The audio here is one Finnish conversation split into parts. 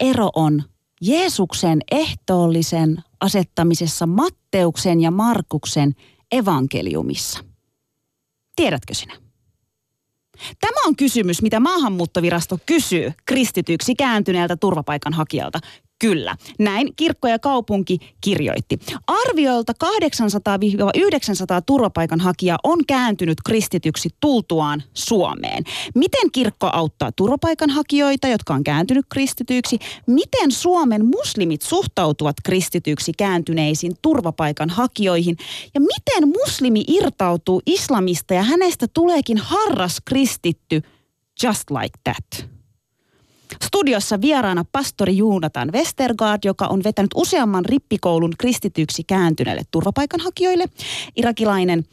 Ero on Jeesuksen ehtoollisen asettamisessa Matteuksen ja Markuksen evankeliumissa? Tiedätkö sinä? Tämä on kysymys, mitä maahanmuuttovirasto kysyy kristityksi kääntyneeltä turvapaikanhakijalta. Kyllä, näin kirkko ja kaupunki kirjoitti. Arvioilta 800-900 turvapaikanhakijaa on kääntynyt kristityksi tultuaan Suomeen. Miten kirkko auttaa turvapaikanhakijoita, jotka on kääntynyt kristityiksi? Miten Suomen muslimit suhtautuvat kristityksi kääntyneisiin turvapaikanhakijoihin? Ja miten muslimi irtautuu islamista ja hänestä tuleekin harras kristitty just like that? Studiossa vieraana pastori Juunatan Westergaard, joka on vetänyt useamman rippikoulun kristityksi kääntyneille turvapaikanhakijoille. Irakilainen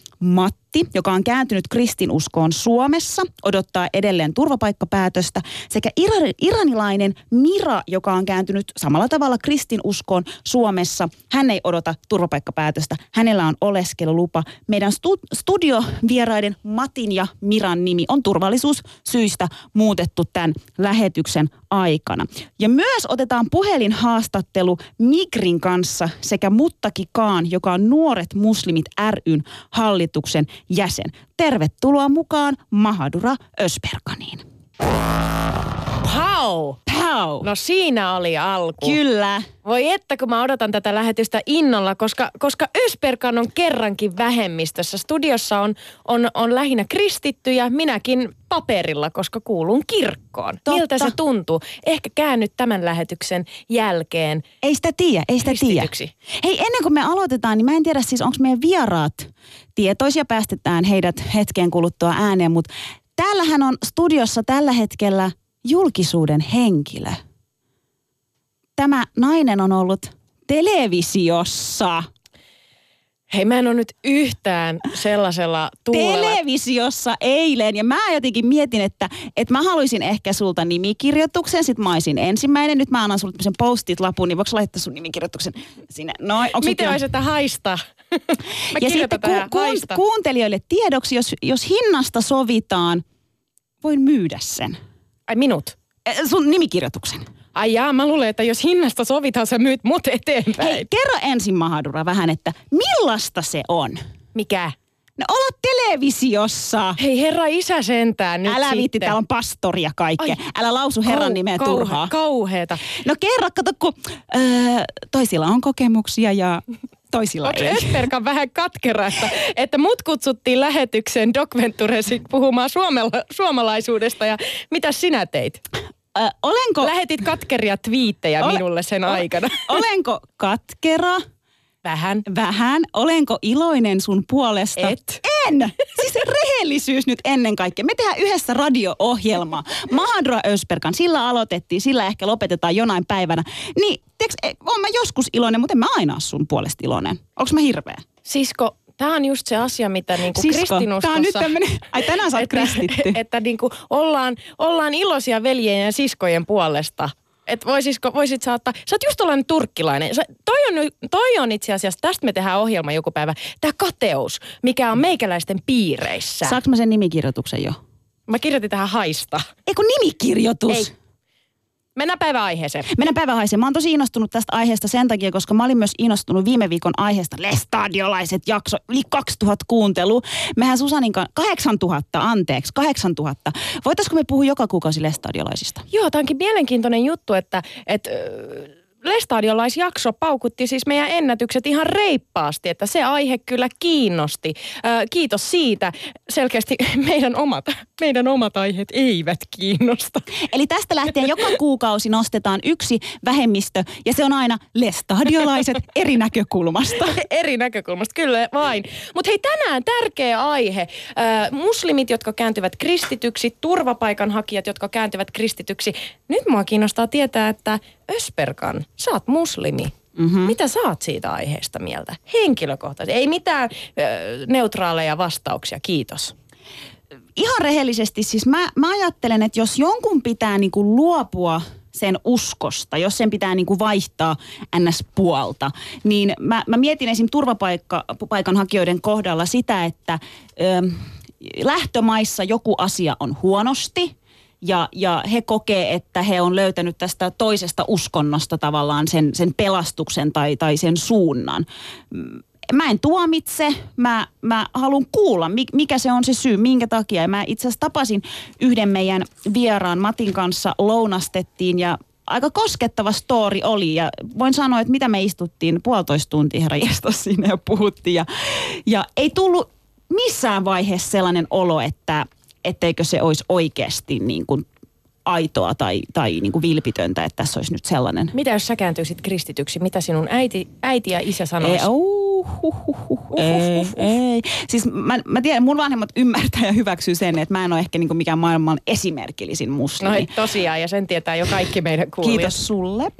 Matti, joka on kääntynyt kristinuskoon Suomessa, odottaa edelleen turvapaikkapäätöstä. Sekä ira- iranilainen Mira, joka on kääntynyt samalla tavalla kristinuskoon Suomessa. Hän ei odota turvapaikkapäätöstä. Hänellä on oleskelulupa. Meidän stu- studiovieraiden Matin ja Miran nimi on turvallisuussyistä muutettu tämän lähetyksen aikana. Ja myös otetaan puhelinhaastattelu Migrin kanssa sekä Muttaki Kaan, joka on Nuoret muslimit ryn hallituksen jäsen. Tervetuloa mukaan Mahadura Ösperkaniin. Pau! Pau! No siinä oli alku. Kyllä. Voi että, kun mä odotan tätä lähetystä innolla, koska, koska Ösperkan on kerrankin vähemmistössä. Studiossa on, on, on lähinnä kristittyjä, minäkin paperilla, koska kuulun kirkkoon. Totta. Miltä se tuntuu? Ehkä käännyt tämän lähetyksen jälkeen Ei sitä tiedä, ei sitä tiedä. Hei, ennen kuin me aloitetaan, niin mä en tiedä siis, onko meidän vieraat tietoisia, päästetään heidät hetken kuluttua ääneen, mutta täällähän on studiossa tällä hetkellä julkisuuden henkilö. Tämä nainen on ollut televisiossa. Hei, mä en ole nyt yhtään sellaisella tuulella. Televisiossa eilen. Ja mä jotenkin mietin, että, että mä haluaisin ehkä sulta nimikirjoituksen. Sit mä olisin ensimmäinen. Nyt mä annan sulle sen postit-lapun, niin voiko laittaa sun nimikirjoituksen sinne? Noin, onko Miten olisi, että haista? mä ja sitten ku, kuun, haista. kuuntelijoille tiedoksi, jos, jos hinnasta sovitaan, voin myydä sen. Ai minut? Sun nimikirjoituksen. Ai jaa, mä luulen, että jos hinnasta sovitaan, sä myyt mut eteenpäin. Hei, kerro ensin Mahadura vähän, että millaista se on? Mikä? No olla televisiossa. Hei herra isä sentään nyt Älä viitti, täällä on pastoria kaikkea. Ai. Älä lausu Herran Kau- nimeä kauhe- turhaa. Kauheeta. No kerro, kato, kun öö, toisilla on kokemuksia ja toisilla Onko ei. Ösperkan vähän katkera, että, että mut kutsuttiin lähetykseen Doc Venturesi puhumaan suomala, suomalaisuudesta ja mitä sinä teit? Öö, olenko, Lähetit katkeria twiittejä Ole- minulle sen ole- aikana. olenko katkera? Vähän. Vähän. Olenko iloinen sun puolesta? Et. En! Siis rehellisyys nyt ennen kaikkea. Me tehdään yhdessä radio-ohjelma. Mahadra Ösperkan, sillä aloitettiin, sillä ehkä lopetetaan jonain päivänä. Niin, tiiäks, e, oon mä joskus iloinen, mutta en mä aina sun puolesta iloinen. Onks mä hirveä? Sisko, tämä on just se asia, mitä niinku Sisko, kristinuskossa... tää on nyt tämmönen, ai tänään sä oot että, kristitty. että niinku ollaan, ollaan iloisia veljen ja siskojen puolesta. Et voisitko, voisit sä ottaa, sä oot just tällainen turkkilainen. Sä, toi, on, toi on itse asiassa, tästä me tehdään ohjelma joku päivä, tämä kateus, mikä on meikäläisten piireissä. Saanko mä sen nimikirjoituksen jo? Mä kirjoitin tähän haista. Eikö nimikirjoitus? Ei. Mennään päivän aiheeseen. Mennään päivähaiseen. Mä oon tosi innostunut tästä aiheesta sen takia, koska mä olin myös innostunut viime viikon aiheesta. Lestadiolaiset jakso, yli 2000 kuuntelua. Mehän Susanin kanssa, 8000, anteeksi, 8000. Voitaisko me puhua joka kuukausi lestadiolaisista? Joo, tämä onkin mielenkiintoinen juttu, että, että lestadiolaisjakso paukutti siis meidän ennätykset ihan reippaasti, että se aihe kyllä kiinnosti. Ö, kiitos siitä. Selkeästi meidän omat, meidän omat aiheet eivät kiinnosta. Eli tästä lähtien joka kuukausi nostetaan yksi vähemmistö ja se on aina lestadiolaiset eri näkökulmasta. Eri näkökulmasta, kyllä vain. Mutta hei, tänään tärkeä aihe. Ö, muslimit, jotka kääntyvät kristityksi, turvapaikanhakijat, jotka kääntyvät kristityksi. Nyt mua kiinnostaa tietää, että Ösperkan, sä oot muslimi. Mm-hmm. Mitä sä oot siitä aiheesta mieltä? Henkilökohtaisesti. Ei mitään ö, neutraaleja vastauksia, kiitos. Ihan rehellisesti siis mä, mä ajattelen, että jos jonkun pitää niinku luopua sen uskosta, jos sen pitää niinku vaihtaa NS-puolta, niin mä, mä mietin esim. turvapaikanhakijoiden kohdalla sitä, että ö, lähtömaissa joku asia on huonosti ja, ja he kokee, että he on löytänyt tästä toisesta uskonnosta tavallaan sen, sen pelastuksen tai, tai sen suunnan. Mä en tuomitse, mä, mä haluan kuulla, mikä se on se syy, minkä takia. Ja mä itse asiassa tapasin yhden meidän vieraan Matin kanssa, lounastettiin ja aika koskettava story oli ja voin sanoa, että mitä me istuttiin puolitoista tuntia herra siinä ja puhuttiin ja, ja ei tullut missään vaiheessa sellainen olo, että etteikö se olisi oikeasti niin kuin aitoa tai, tai niin kuin vilpitöntä, että tässä olisi nyt sellainen. Mitä jos sä kääntyisit kristityksi? Mitä sinun äiti, äiti ja isä sanoisi? Ei, ei, ei. Siis mä, mä tiedän, mun vanhemmat ymmärtää ja hyväksyy sen, että mä en ole ehkä niin kuin mikään maailman esimerkillisin muslimi. No tosiaan, ja sen tietää jo kaikki meidän kuulijat. Kiitos sulle.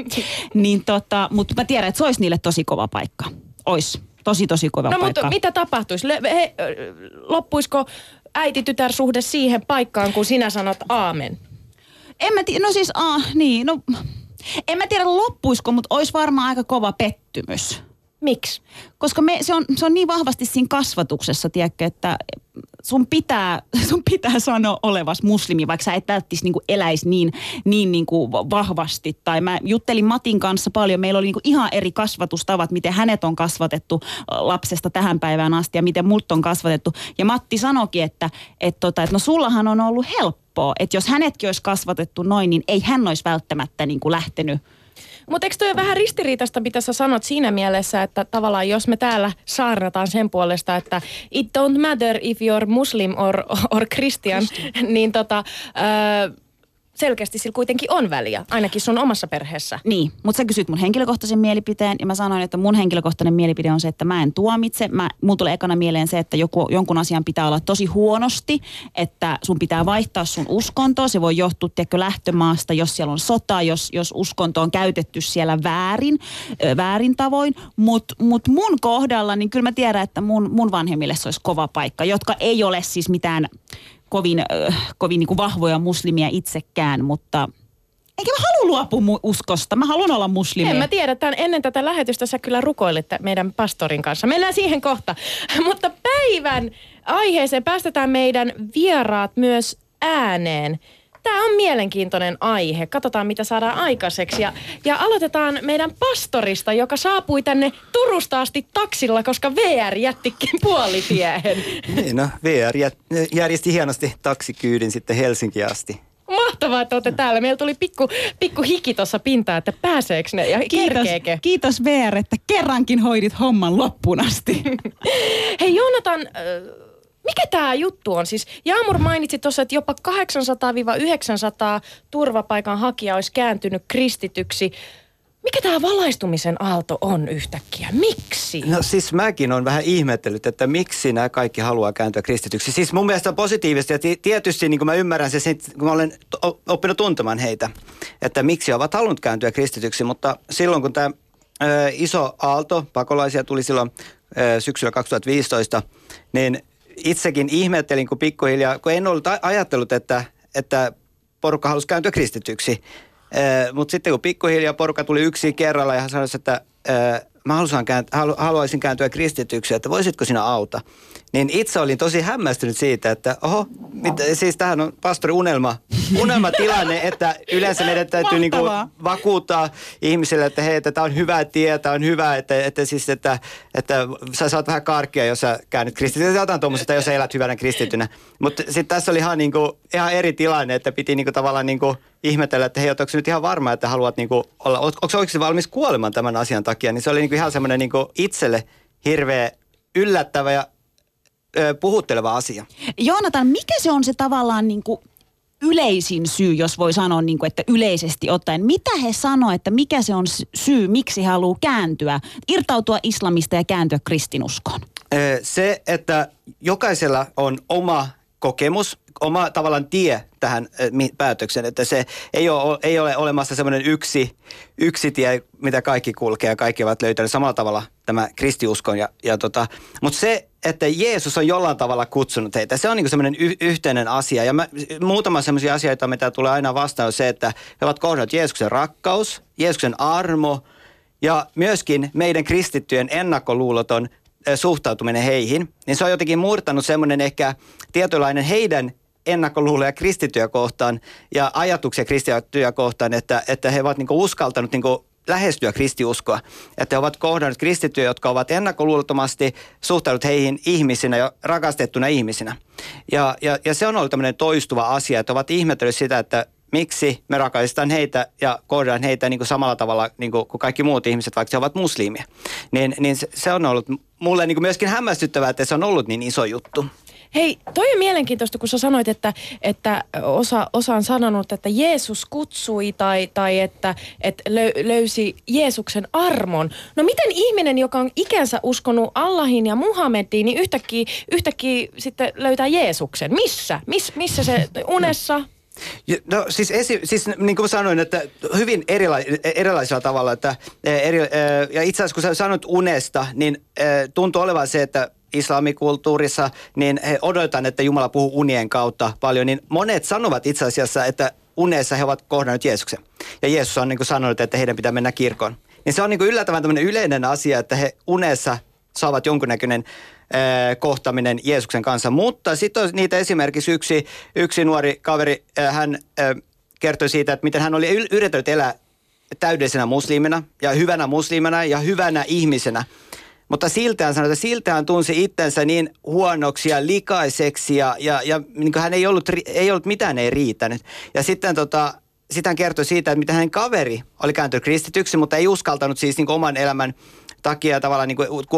niin tota, mutta mä tiedän, että se olisi niille tosi kova paikka. Ois. Tosi, tosi kova no, paikka. mutta mitä tapahtuisi? Le- he, loppuisiko äiti-tytär-suhde siihen paikkaan, kun sinä sanot aamen? En mä tiedä, no siis, ah, niin, no, en mä tiedä loppuisiko, mutta olisi varmaan aika kova pettymys. Miksi? Koska me, se, on, se on niin vahvasti siinä kasvatuksessa, tiedätkö, että sun pitää, sun pitää sanoa olevas muslimi, vaikka sä et välttis niin eläisi niin, niin, niin kuin vahvasti. Tai mä juttelin Matin kanssa paljon, meillä oli niin kuin ihan eri kasvatustavat, miten hänet on kasvatettu lapsesta tähän päivään asti ja miten mut on kasvatettu. Ja Matti sanoikin, että, että, tota, että no sullahan on ollut helppoa, että jos hänetkin olisi kasvatettu noin, niin ei hän olisi välttämättä niin kuin lähtenyt mutta eikö toi vähän ristiriitasta, mitä sä sanot siinä mielessä, että tavallaan jos me täällä saarnataan sen puolesta, että it don't matter if you're muslim or, or Christian, niin tota, äh, selkeästi sillä kuitenkin on väliä, ainakin sun omassa perheessä. Niin, mutta sä kysyt mun henkilökohtaisen mielipiteen ja mä sanoin, että mun henkilökohtainen mielipide on se, että mä en tuomitse. Mä, mun tulee ekana mieleen se, että joku, jonkun asian pitää olla tosi huonosti, että sun pitää vaihtaa sun uskontoa. Se voi johtua tiedätkö, lähtömaasta, jos siellä on sota, jos, jos uskonto on käytetty siellä väärin, ö, väärin tavoin. Mutta mut mun kohdalla, niin kyllä mä tiedän, että mun, mun vanhemmille se olisi kova paikka, jotka ei ole siis mitään kovin, äh, kovin niin kuin vahvoja muslimia itsekään, mutta Enkä mä halua luopua uskosta. Mä haluan olla muslimi. En mä tiedä. Tämän, ennen tätä lähetystä sä kyllä rukoilit meidän pastorin kanssa. Mennään siihen kohta. Mutta päivän aiheeseen päästetään meidän vieraat myös ääneen. Tämä on mielenkiintoinen aihe. Katsotaan, mitä saadaan aikaiseksi. Ja, ja aloitetaan meidän pastorista, joka saapui tänne Turusta asti taksilla, koska VR jättikin puolitiehen. Niin, no VR järjesti hienosti taksikyydin sitten Helsinki asti. Mahtavaa, että olette täällä. Meillä tuli pikku, pikku hiki tuossa pintaan, että pääseekö ne ja kiitos, kerkeekö? Kiitos VR, että kerrankin hoidit homman loppuun asti. Hei Joonatan, äh, mikä tämä juttu on? Siis Jaamur mainitsi tuossa, että jopa 800-900 turvapaikan hakija olisi kääntynyt kristityksi. Mikä tämä valaistumisen aalto on yhtäkkiä? Miksi? No siis mäkin on vähän ihmetellyt, että miksi nämä kaikki haluaa kääntyä kristityksi. Siis mun mielestä on positiivista ja tietysti niin kuin mä ymmärrän se, kun mä olen oppinut tuntemaan heitä, että miksi ovat halunnut kääntyä kristityksi. Mutta silloin kun tämä iso aalto pakolaisia tuli silloin syksyllä 2015, niin itsekin ihmettelin, kun pikkuhiljaa, kun en ollut ajatellut, että, että porukka halusi kääntyä kristityksi. Mutta sitten kun pikkuhiljaa porukka tuli yksi kerralla ja hän sanoi, että mä haluaisin kääntyä kristityksi, että voisitko sinä auta? Niin itse olin tosi hämmästynyt siitä, että oho, mit, siis tähän on pastori unelma, unelmatilanne, että yleensä meidän täytyy niinku vakuuttaa ihmisille, että hei, että tämä on hyvä tie, tämä on hyvä, että, että, siis, että, että sä saat vähän karkkia, jos sä käännyt kristitynä, jotain tuommoista, jos sä elät hyvänä kristitynä. Mutta sitten tässä oli ihan, niinku, ihan eri tilanne, että piti niinku tavallaan niinku ihmetellä, että hei, onko nyt ihan varma, että haluat niinku olla, onko oikeasti valmis kuolemaan tämän asian takia, niin se oli niinku ihan semmoinen niinku itselle hirveä yllättävä ja ö, puhutteleva asia. Joonatan, mikä se on se tavallaan niin kuin yleisin syy, jos voi sanoa, niin kuin, että yleisesti ottaen. Mitä he sanoo, että mikä se on syy, miksi he haluaa kääntyä, irtautua islamista ja kääntyä kristinuskoon? Se, että jokaisella on oma kokemus, oma tavallaan tie tähän ö, mi- päätökseen, että se ei ole, ei ole olemassa semmoinen yksi, yksi tie, mitä kaikki kulkee ja kaikki ovat löytäneet samalla tavalla tämä kristiuskon. Ja, ja tota, mutta se, että Jeesus on jollain tavalla kutsunut heitä, se on niin semmoinen y- yhteinen asia. Ja mä, muutama semmoisia asioita, mitä tulee aina vastaan, on se, että he ovat kohdanneet Jeesuksen rakkaus, Jeesuksen armo ja myöskin meidän kristittyjen ennakkoluuloton suhtautuminen heihin, niin se on jotenkin murtanut semmoinen ehkä tietynlainen heidän ennakkoluuloja kristittyjä kohtaan ja ajatuksia kristittyjä kohtaan, että, että he ovat niinku uskaltanut niinku lähestyä kristiuskoa. Että he ovat kohdanneet kristittyjä, jotka ovat ennakkoluulottomasti suhtaudut heihin ihmisinä ja rakastettuna ihmisinä. Ja, ja, ja se on ollut tämmöinen toistuva asia, että ovat ihmetelleet sitä, että miksi me rakastetaan heitä ja kohdataan heitä niin kuin samalla tavalla niin kuin, kuin kaikki muut ihmiset, vaikka he ovat muslimia. Niin, niin se, se on ollut mulle niin kuin myöskin hämmästyttävää, että se on ollut niin iso juttu. Hei, toi on mielenkiintoista, kun sä sanoit, että, että osa, osa on sanonut, että Jeesus kutsui tai, tai että, että lö, löysi Jeesuksen armon. No miten ihminen, joka on ikänsä uskonut Allahin ja Muhammediin, niin yhtäkkiä, yhtäkkiä sitten löytää Jeesuksen? Missä? Mis, missä se unessa? No siis, esi, siis niin kuin sanoin, että hyvin erila- erilaisella tavalla. Että, eh, eri, eh, ja itse asiassa kun sä sanoit unesta, niin eh, tuntuu olevan se, että islamikulttuurissa, niin he odotetaan, että Jumala puhuu unien kautta paljon, niin monet sanovat itse asiassa, että unessa he ovat kohdanneet Jeesuksen. Ja Jeesus on niin kuin sanonut, että heidän pitää mennä kirkkoon. Niin se on niin kuin yllättävän tämmöinen yleinen asia, että he unessa saavat jonkunnäköinen kohtaminen Jeesuksen kanssa. Mutta sitten niitä esimerkiksi yksi, yksi nuori kaveri, hän kertoi siitä, että miten hän oli yrittänyt elää täydellisenä muslimina ja hyvänä muslimina ja hyvänä ihmisenä. Mutta siltä hän sanoi, että siltä hän tunsi itsensä niin huonoksi ja likaiseksi ja, ja, ja niin hän ei ollut, ei ollut mitään ei riittänyt. Ja sitten tota, sitten hän kertoi siitä, että miten hänen kaveri oli kääntynyt kristityksi, mutta ei uskaltanut siis niin oman elämän takia tavallaan niin kuin, ku,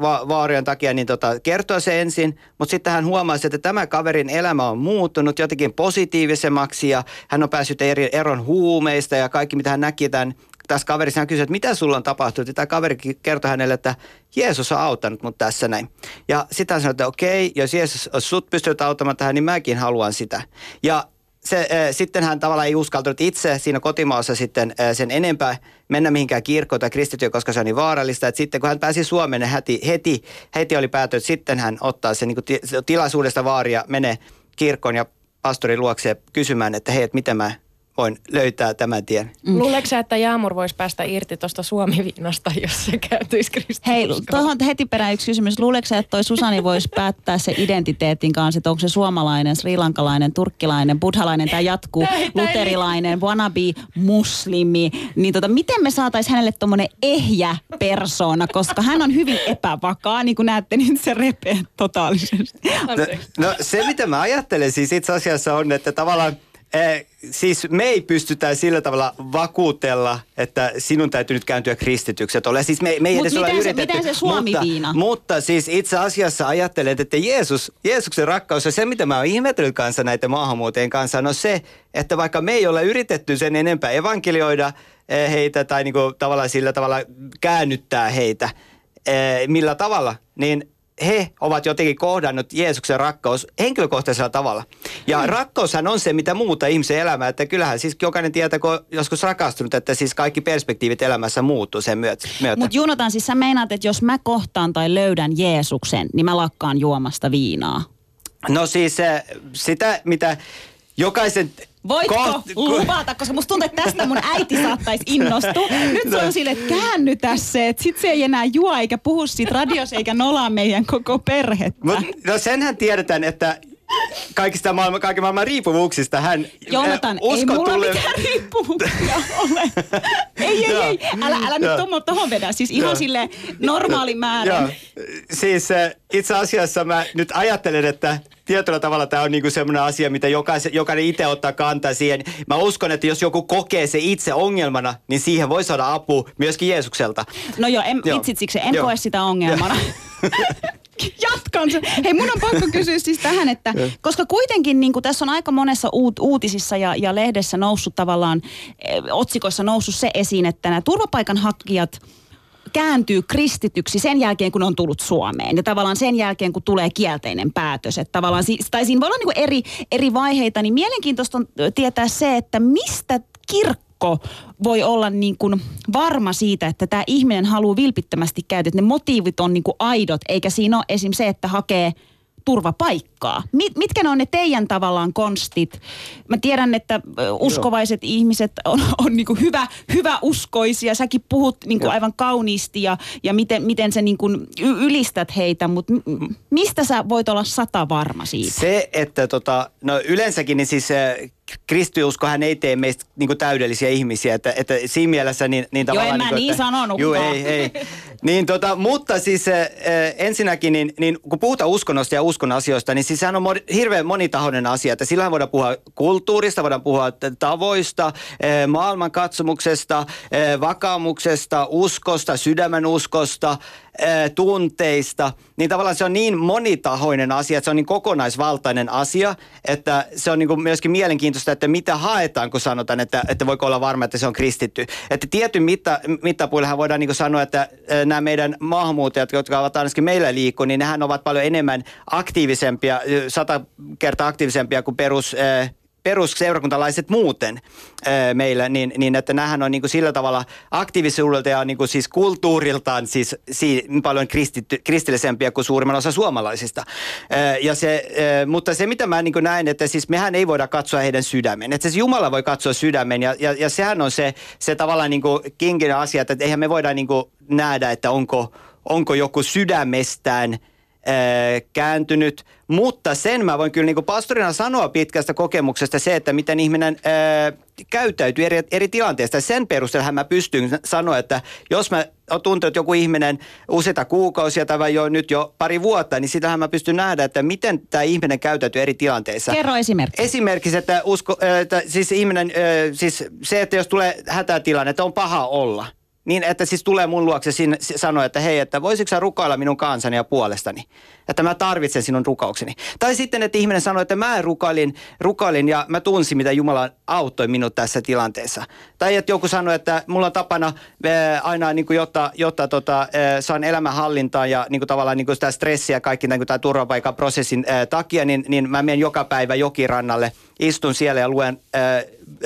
va, vaarien takia niin tota, kertoa se ensin, mutta sitten hän huomasi, että tämä kaverin elämä on muuttunut jotenkin positiivisemmaksi ja hän on päässyt eri, eron huumeista ja kaikki mitä hän näki tämän tässä kaverissa hän kysyi, että mitä sulla on tapahtunut. Ja tämä kaveri kertoi hänelle, että Jeesus on auttanut mut tässä näin. Ja sitten hän sanoi, että okei, jos Jeesus sut pystynyt auttamaan tähän, niin mäkin haluan sitä. Ja se, äh, sitten hän tavallaan ei uskaltanut itse siinä kotimaassa sitten äh, sen enempää mennä mihinkään kirkkoon tai kristityö, koska se on niin vaarallista. Että sitten kun hän pääsi Suomeen, niin heti, heti, heti oli päätöt, että sitten hän ottaa sen niin ti, tilaisuudesta vaaria, menee kirkkoon ja pastorin luokse kysymään, että hei, että miten mä voin löytää tämän tien. Mm. Luuleeko sä, että Jaamur voisi päästä irti tuosta Suomi-viinasta, jos se kääntyisi kristinuskoon? Hei, tuohon heti perään yksi kysymys. Luuleeko sä, että toi Susani voisi päättää se identiteetin kanssa, että onko se suomalainen, srilankalainen, turkkilainen, buddhalainen tai jatkuu, luterilainen, wannabe, muslimi. Niin tota, miten me saataisiin hänelle tommonen ehjä persona, koska hän on hyvin epävakaa, niin kuin näette, niin se repee totaalisesti. No, no se, mitä mä ajattelen siis itse asiassa on, että tavallaan siis me ei pystytä sillä tavalla vakuutella, että sinun täytyy nyt kääntyä kristityksi. Ole, siis me, me ei Mut edes ole miten se- yritetty. se Suomi-viina? Mutta, mutta siis itse asiassa ajattelen, että Jeesus, Jeesuksen rakkaus ja se, mitä mä oon ihmetellyt kanssa näiden maahanmuuttajien kanssa, on se, että vaikka me ei ole yritetty sen enempää evankelioida heitä tai niinku tavallaan sillä tavalla käännyttää heitä, eh, millä tavalla, niin he ovat jotenkin kohdannut Jeesuksen rakkaus henkilökohtaisella tavalla. Ja mm. rakkaushan on se, mitä muuta ihmisen elämää. Että kyllähän siis jokainen tietää, kun on joskus rakastunut, että siis kaikki perspektiivit elämässä muuttuu sen myötä. myötä. Mutta Junotan, siis sä meinaat, että jos mä kohtaan tai löydän Jeesuksen, niin mä lakkaan juomasta viinaa. No siis eh, sitä, mitä jokaisen... Voitko koht- luvata, koska musta tuntuu, että tästä mun äiti saattaisi innostua. Nyt se on sille, että käännytä se, että sit se ei enää juo eikä puhu siitä radiossa eikä nolaa meidän koko perhettä. Mut, no senhän tiedetään, että kaikista maailman, kaiken maailman riippuvuuksista hän Joonatan, eh, ei mulla tulee- mitään riippuvuuksia ole. ei, ei, ei. Älä, älä nyt Joo. tohon, vedä. Siis ihan sille normaali määrä. Siis eh, itse asiassa mä nyt ajattelen, että tietyllä tavalla tämä on niinku semmoinen asia, mitä jokaisen, jokainen itse ottaa kantaa siihen. Mä uskon, että jos joku kokee se itse ongelmana, niin siihen voi saada apu myöskin Jeesukselta. No joo, en, Joo. vitsitsiksi, en Joo. koe sitä ongelmana. Jatkan sen. Hei, mun on pakko kysyä siis tähän, että koska kuitenkin niin tässä on aika monessa uut, uutisissa ja, ja lehdessä noussut tavallaan, eh, otsikoissa noussut se esiin, että nämä turvapaikanhakijat kääntyy kristityksi sen jälkeen, kun on tullut Suomeen. Ja tavallaan sen jälkeen, kun tulee kielteinen päätös. Että tavallaan, tai siinä voi olla niin eri, eri vaiheita, niin mielenkiintoista on tietää se, että mistä kirkko voi olla niin kuin varma siitä, että tämä ihminen haluaa vilpittömästi käydä, että ne motiivit on niin kuin aidot, eikä siinä ole esim. se, että hakee turvapaikkaa. Mit, mitkä ne on ne teidän tavallaan konstit? Mä tiedän, että uskovaiset Joo. ihmiset on, on niinku hyvä, hyvä uskoisia. Säkin puhut niinku Joo. aivan kauniisti ja, ja miten, miten sä niinku y- ylistät heitä, mutta mistä sä voit olla sata varma siitä? Se, että tota, no yleensäkin niin siis kristiuskohan ei tee meistä niin täydellisiä ihmisiä, että, että siinä mielessä niin, niin Joo, tavallaan... en mä kuin, niin että, sanonutkaan. Joo, ei, ei. Niin tota, mutta siis äh, ensinnäkin, niin, niin kun puhutaan uskonnosta ja uskon asioista, niin siis sehän on moni, hirveän monitahoinen asia, että sillähän voidaan puhua kulttuurista, voidaan puhua tavoista, äh, maailmankatsomuksesta, äh, vakaumuksesta, uskosta, sydämen uskosta, tunteista, niin tavallaan se on niin monitahoinen asia, että se on niin kokonaisvaltainen asia, että se on niin kuin myöskin mielenkiintoista, että mitä haetaan, kun sanotaan, että, että voiko olla varma, että se on kristitty. Että tietyn mitta, mittapuillahan voidaan niin kuin sanoa, että nämä meidän maahanmuuttajat, jotka ovat ainakin meillä liikku, niin nehän ovat paljon enemmän aktiivisempia, sata kertaa aktiivisempia kuin perus perusseurakuntalaiset muuten ää, meillä, niin, niin että nämähän on niin kuin sillä tavalla aktiivisuudelta ja niin kuin siis kulttuuriltaan siis, si, paljon kristitty, kristillisempiä kuin suurimman osa suomalaisista. Ää, ja se, ää, mutta se, mitä mä niin kuin näen, että siis mehän ei voida katsoa heidän sydämen. Että siis Jumala voi katsoa sydämen ja, ja, ja sehän on se, se tavallaan niin kuin kinkinen asia, että eihän me voida niin kuin nähdä, että onko, onko joku sydämestään – ää, kääntynyt, mutta sen mä voin kyllä niin kuin pastorina sanoa pitkästä kokemuksesta se, että miten ihminen ää, käyttäytyy eri, eri tilanteista. Sen perusteella mä pystyn sanoa, että jos mä tuntuu, että joku ihminen useita kuukausia tai jo nyt jo pari vuotta, niin sitähän mä pystyn nähdä, että miten tämä ihminen käyttäytyy eri tilanteissa. Kerro esimerkki. Esimerkiksi, että, usko, että siis ihminen, siis se, että jos tulee hätätilanne, että on paha olla, niin että siis tulee mun luokse sinne, sanoa, että hei, että voisitko sä rukoilla minun kansani ja puolestani? Että mä tarvitsen sinun rukoukseni. Tai sitten, että ihminen sanoo, että mä rukoilin, rukoilin ja mä tunsin, mitä Jumala auttoi minut tässä tilanteessa. Tai että joku sanoi, että mulla on tapana ää, aina, niin kuin, jotta, jotta tota, ää, saan elämän hallintaan ja niin kuin, tavallaan niin kuin sitä stressiä kaikki niin kuin, tämän turvapaikkaprosessin ää, takia, niin, niin mä menen joka päivä jokirannalle, istun siellä ja luen ää,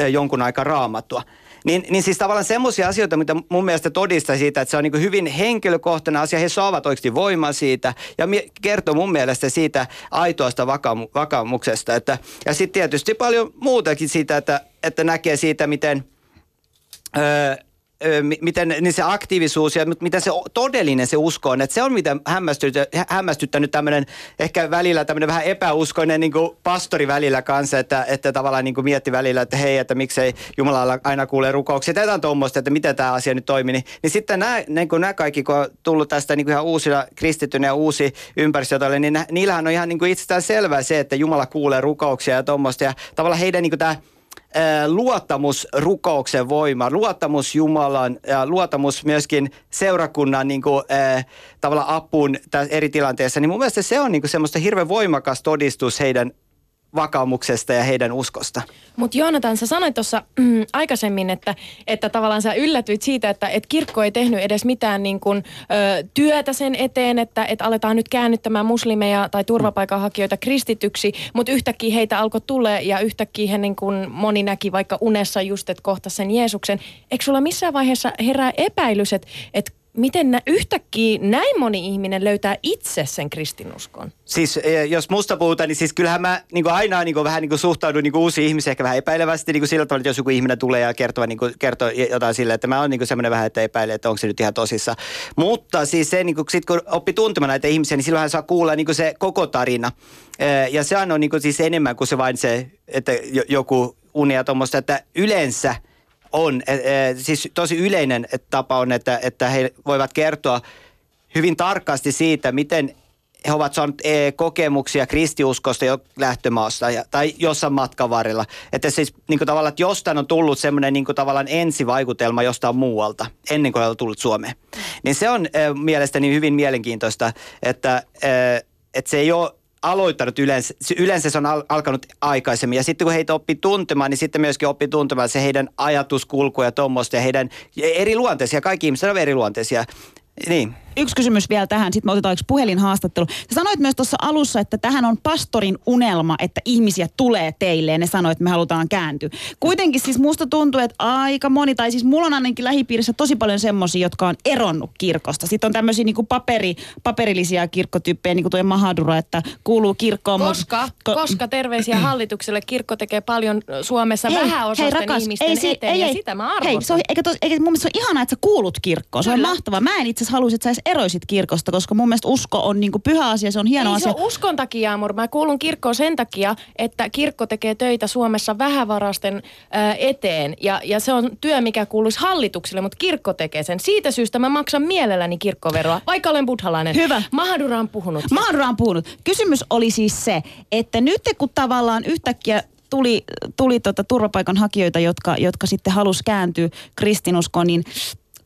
jonkun aikaa raamattua. Niin, niin siis tavallaan semmoisia asioita, mitä mun mielestä todistaa siitä, että se on niin hyvin henkilökohtainen asia. He saavat oikeasti voimaa siitä ja kertoo mun mielestä siitä aitoasta vakaumu- vakaumuksesta. Että, ja sitten tietysti paljon muutakin siitä, että, että näkee siitä, miten... Öö, miten niin se aktiivisuus ja mit- miten se todellinen se usko on. Että se on mitä hämmästyt, hämmästyttänyt tämmöinen ehkä välillä tämmöinen vähän epäuskoinen niin kuin pastori välillä kanssa, että, että tavallaan niin kuin mietti välillä, että hei, että miksei Jumalalla aina kuulee rukouksia. Tai jotain tuommoista, että miten tämä asia nyt toimii. Niin, niin sitten nämä, niin kuin nämä kaikki, kun on tullut tästä niin kuin ihan uusilla kristittyneä ja uusi ympäristö, niin niillähän on ihan niin kuin itsestään selvää se, että Jumala kuulee rukouksia ja tuommoista. Ja tavallaan heidän niin kuin tämä luottamus rukouksen voima, luottamus Jumalan ja luottamus myöskin seurakunnan niin kuin, tavallaan apuun eri tilanteessa, niin mun mielestä se on niin kuin semmoista hirveän voimakas todistus heidän vakaumuksesta ja heidän uskosta. Mutta Joonatan, sä sanoit tuossa mm, aikaisemmin, että, että tavallaan sä yllätyit siitä, että et kirkko ei tehnyt edes mitään niin kun, ö, työtä sen eteen, että et aletaan nyt käännyttämään muslimeja tai turvapaikanhakijoita kristityksi, mutta yhtäkkiä heitä alkoi tulee ja yhtäkkiä he niin kun moni näki vaikka unessa just, että kohta sen Jeesuksen. Eikö sulla missään vaiheessa herää epäilys, että et miten nä, yhtäkkiä näin moni ihminen löytää itse sen kristinuskon? Siis eh, jos musta puhutaan, niin siis kyllähän mä niin kuin aina niin kuin, vähän niin kuin suhtaudun niin kuin uusiin ihmisiin ehkä vähän epäilevästi niin kuin sillä tavalla, että jos joku ihminen tulee ja kertoo, niin kuin, kertoo jotain sille, että mä oon niin semmoinen vähän, että epäilee, että onko se nyt ihan tosissa. Mutta siis se, niin kuin, sit kun oppi tuntemaan näitä ihmisiä, niin silloinhan saa kuulla niin kuin se koko tarina. Eh, Ja sehän on niin kuin, siis enemmän kuin se vain se, että jo- joku unia tuommoista, että yleensä on, eh, eh, siis tosi yleinen tapa on, että, että he voivat kertoa hyvin tarkasti siitä, miten he ovat saaneet eh, kokemuksia kristiuskosta jo lähtömaassa tai jossain matkan varrella. Että siis niin kuin tavallaan, että jostain on tullut semmoinen niin kuin tavallaan ensivaikutelma jostain muualta, ennen kuin he ovat tullut Suomeen. Niin se on mielestäni hyvin mielenkiintoista, että, että se ei ole aloittanut yleensä, yleensä se on al- alkanut aikaisemmin. Ja sitten kun heitä oppii tuntemaan, niin sitten myöskin oppii tuntemaan se heidän ajatuskulku ja tuommoista ja heidän eri luonteisia. Kaikki ihmiset ovat eri luonteisia. Niin yksi kysymys vielä tähän, sitten me otetaan yksi puhelinhaastattelu. Sä sanoit myös tuossa alussa, että tähän on pastorin unelma, että ihmisiä tulee teille ja ne sanoit, että me halutaan kääntyä. Kuitenkin siis musta tuntuu, että aika moni, tai siis mulla on ainakin lähipiirissä tosi paljon semmosia, jotka on eronnut kirkosta. Sitten on tämmöisiä niinku paperi, paperillisia kirkkotyyppejä, niin kuin tuo Mahadura, että kuuluu kirkkoon. Koska, ko, koska terveisiä hallitukselle, kirkko tekee paljon Suomessa hei, vähäosaisten hei, rakas, ihmisten ei, si, eteen, ei, ja ei, sitä mä arvostan. Hei, se on, eikä tos, eikä, mun mielestä se on ihanaa, että sä kuulut kirkkoon. Se Kyllä. on mahtavaa. Mä en itse asiassa haluaisi, että sä eroisit kirkosta, koska mun mielestä usko on niin kuin pyhä asia, se on hieno Ei asia. se on uskon takia, Amor. Mä kuulun kirkkoon sen takia, että kirkko tekee töitä Suomessa vähävarasten ää, eteen. Ja, ja se on työ, mikä kuuluisi hallitukselle, mutta kirkko tekee sen. Siitä syystä mä maksan mielelläni kirkkoveroa, vaikka olen buddhalainen. Hyvä. Mahadura on puhunut. Mahadura on puhunut. Kysymys oli siis se, että nyt kun tavallaan yhtäkkiä tuli, tuli tota turvapaikanhakijoita, jotka, jotka sitten halusi kääntyä kristinuskoon, niin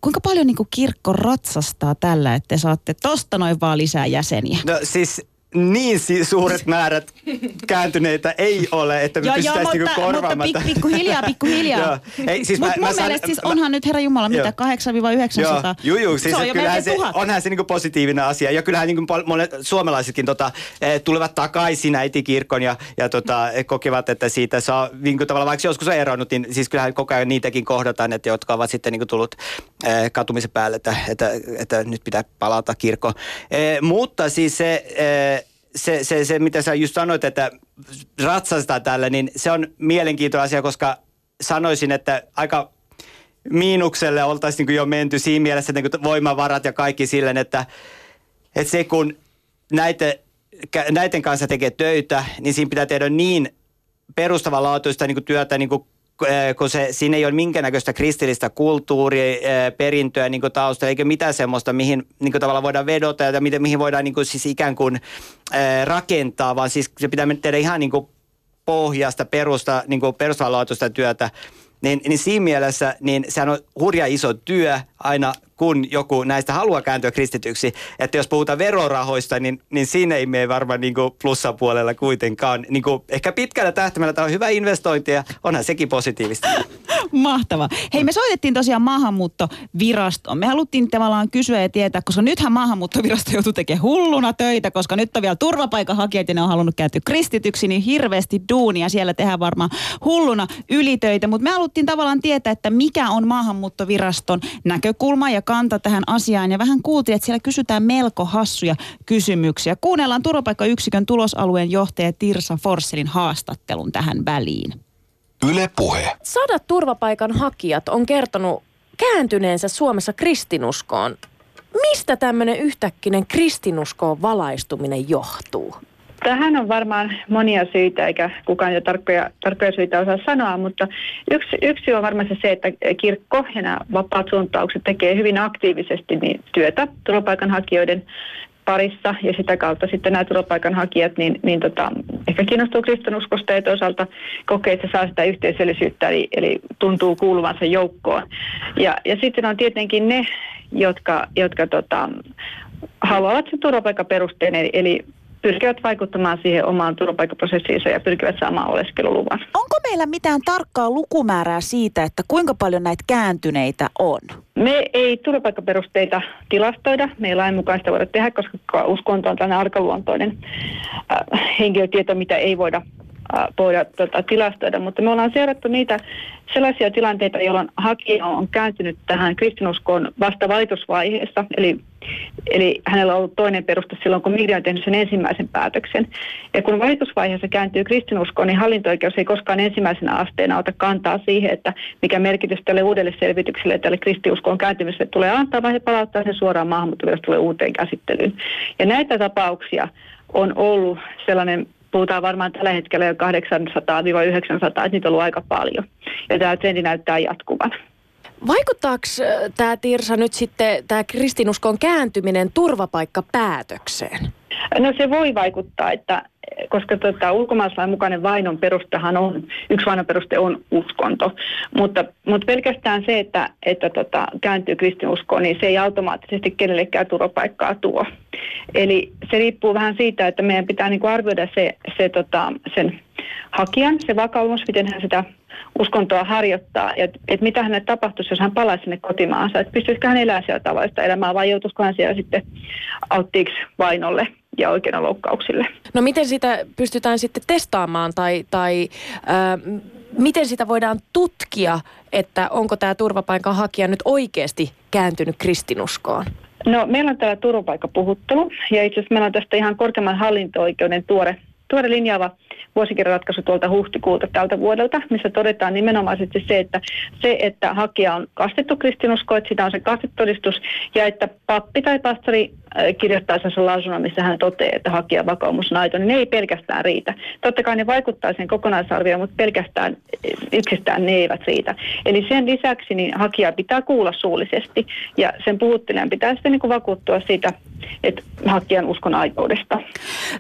Kuinka paljon niin kuin kirkko ratsastaa tällä, että te saatte tosta noin vaan lisää jäseniä? No siis niin suuret määrät kääntyneitä ei ole, että me joo, joo, niinku korvaamaan. Mutta pik, pikkuhiljaa, pikkuhiljaa. siis mutta mun mä mielestä siis onhan nyt, herra Jumala, mitä 8-900? Joo, joo, siis se on kyllähän se, onhan se niinku positiivinen asia. Ja kyllähän niinku monet suomalaisetkin tota, eh, tulevat takaisin äitikirkon ja, ja tota, kokevat, että siitä saa, niinku tavallaan vaikka joskus on eronnut, niin siis kyllähän koko ajan niitäkin kohdataan, että jotka ovat sitten niinku tullut eh, katumisen päälle, että, että, että, nyt pitää palata kirkkoon. Eh, mutta siis se... Eh, se, se, se, mitä sä just sanoit, että ratsastaa tällä, niin se on mielenkiintoinen asia, koska sanoisin, että aika miinukselle oltaisiin niin jo menty siinä mielessä, että niin voimavarat ja kaikki silleen, että, että se kun näitä, näiden kanssa tekee töitä, niin siinä pitää tehdä niin perustavanlaatuista niin työtä niin kuin kun se, siinä ei ole minkäännäköistä kristillistä kulttuuriperintöä eh, niin taustalla, eikä mitään semmoista, mihin niin tavallaan voidaan vedota ja miten, mihin voidaan niin siis ikään kuin ää, rakentaa, vaan siis se pitää tehdä ihan niin pohjasta, perusta, niin perustavanlaatuista työtä. Niin, niin siinä mielessä niin sehän on hurja iso työ aina kun joku näistä haluaa kääntyä kristityksi. Että jos puhutaan verorahoista, niin, niin siinä ei mene varmaan niin plussapuolella kuitenkaan. Niin kuin ehkä pitkällä tähtäimellä tämä on hyvä investointi ja onhan sekin positiivista. Mahtava. Hei, me soitettiin tosiaan maahanmuuttovirastoon. Me haluttiin tavallaan kysyä ja tietää, koska nythän maahanmuuttovirasto joutuu tekemään hulluna töitä, koska nyt on vielä turvapaikanhakijat ja ne on halunnut kääntyä kristityksi, niin hirveästi duunia. Siellä tehdään varmaan hulluna ylitöitä, mutta me haluttiin tavallaan tietää, että mikä on maahanmuuttoviraston näkökulma ja kanta tähän asiaan ja vähän kuultiin, että siellä kysytään melko hassuja kysymyksiä. Kuunnellaan turvapaikkayksikön tulosalueen johtaja Tirsa Forsselin haastattelun tähän väliin. Yle Puhe. Sadat turvapaikan hakijat on kertonut kääntyneensä Suomessa kristinuskoon. Mistä tämmöinen yhtäkkinen kristinuskoon valaistuminen johtuu? Tähän on varmaan monia syitä, eikä kukaan jo tarkkoja, tarkkoja syitä osaa sanoa, mutta yksi, yksi on varmasti se, että kirkko ja nämä vapaat suuntaukset tekee hyvin aktiivisesti niin työtä turvapaikanhakijoiden parissa ja sitä kautta sitten nämä turvapaikanhakijat niin, niin tota, ehkä kiinnostuu kristinuskosta ja toisaalta kokee, että saa sitä yhteisöllisyyttä eli, eli tuntuu kuuluvansa joukkoon. Ja, ja sitten on tietenkin ne, jotka, jotka tota, haluavat sen turvapaikkaperusteen eli, eli pyrkivät vaikuttamaan siihen omaan turvapaikkaprosessiinsa ja pyrkivät saamaan oleskeluluvan. Onko meillä mitään tarkkaa lukumäärää siitä, että kuinka paljon näitä kääntyneitä on? Me ei turvapaikkaperusteita tilastoida. Me ei lain mukaan sitä voida tehdä, koska uskonto on tällainen arkaluontoinen äh, henkilötieto, mitä ei voida voida tota, tilastoida, mutta me ollaan seurattu niitä sellaisia tilanteita, jolloin hakija on kääntynyt tähän kristinuskoon vasta valitusvaiheessa, eli, eli hänellä on ollut toinen peruste silloin, kun Migri on tehnyt sen ensimmäisen päätöksen. Ja kun valitusvaiheessa kääntyy kristinuskoon, niin hallinto-oikeus ei koskaan ensimmäisenä asteena ota kantaa siihen, että mikä merkitys tälle uudelle selvitykselle tälle kristinuskoon kääntymiselle tulee antaa, vaan he palauttaa sen suoraan maahanmuuttovirastolle uuteen käsittelyyn. Ja näitä tapauksia on ollut sellainen puhutaan varmaan tällä hetkellä jo 800-900, että niitä on ollut aika paljon. Ja tämä trendi näyttää jatkuvan. Vaikuttaako tämä Tirsa nyt sitten, tämä kristinuskon kääntyminen turvapaikkapäätökseen? No se voi vaikuttaa, että koska tota, ulkomaalaislain mukainen vainon perustahan on, yksi vainon peruste on uskonto, mutta, mutta pelkästään se, että, että tota, kääntyy kristinuskoon, niin se ei automaattisesti kenellekään turvapaikkaa tuo. Eli se riippuu vähän siitä, että meidän pitää niin arvioida se, se tota, sen hakijan, se vakaumus, miten hän sitä uskontoa harjoittaa, ja et mitä hänelle tapahtuisi, jos hän palaisi sinne kotimaansa, että pystyisikö hän elämään siellä tavallista elämää vai joutuisiko hän siellä sitten alttiiksi vainolle ja oikeudenloukkauksille. No miten sitä pystytään sitten testaamaan tai, tai äh, miten sitä voidaan tutkia, että onko tämä turvapaikanhakija nyt oikeasti kääntynyt kristinuskoon? No meillä on täällä turvapaikkapuhuttelu ja itse asiassa meillä on tästä ihan korkeamman hallinto-oikeuden tuore, tuore linjaava vuosikirjaratkaisu tuolta huhtikuulta tältä vuodelta, missä todetaan nimenomaisesti se, että se, että hakija on kastettu kristinusko, että sitä on se kastetodistus, ja että pappi tai pastori kirjoittaa sen lausunnon, missä hän toteaa, että hakija vakaumus on aito, niin ne ei pelkästään riitä. Totta kai ne vaikuttaa sen kokonaisarvioon, mutta pelkästään yksistään ne eivät riitä. Eli sen lisäksi niin hakija pitää kuulla suullisesti, ja sen puhuttelijan pitää sitten niin kuin vakuuttua siitä, että hakijan uskon aitoudesta.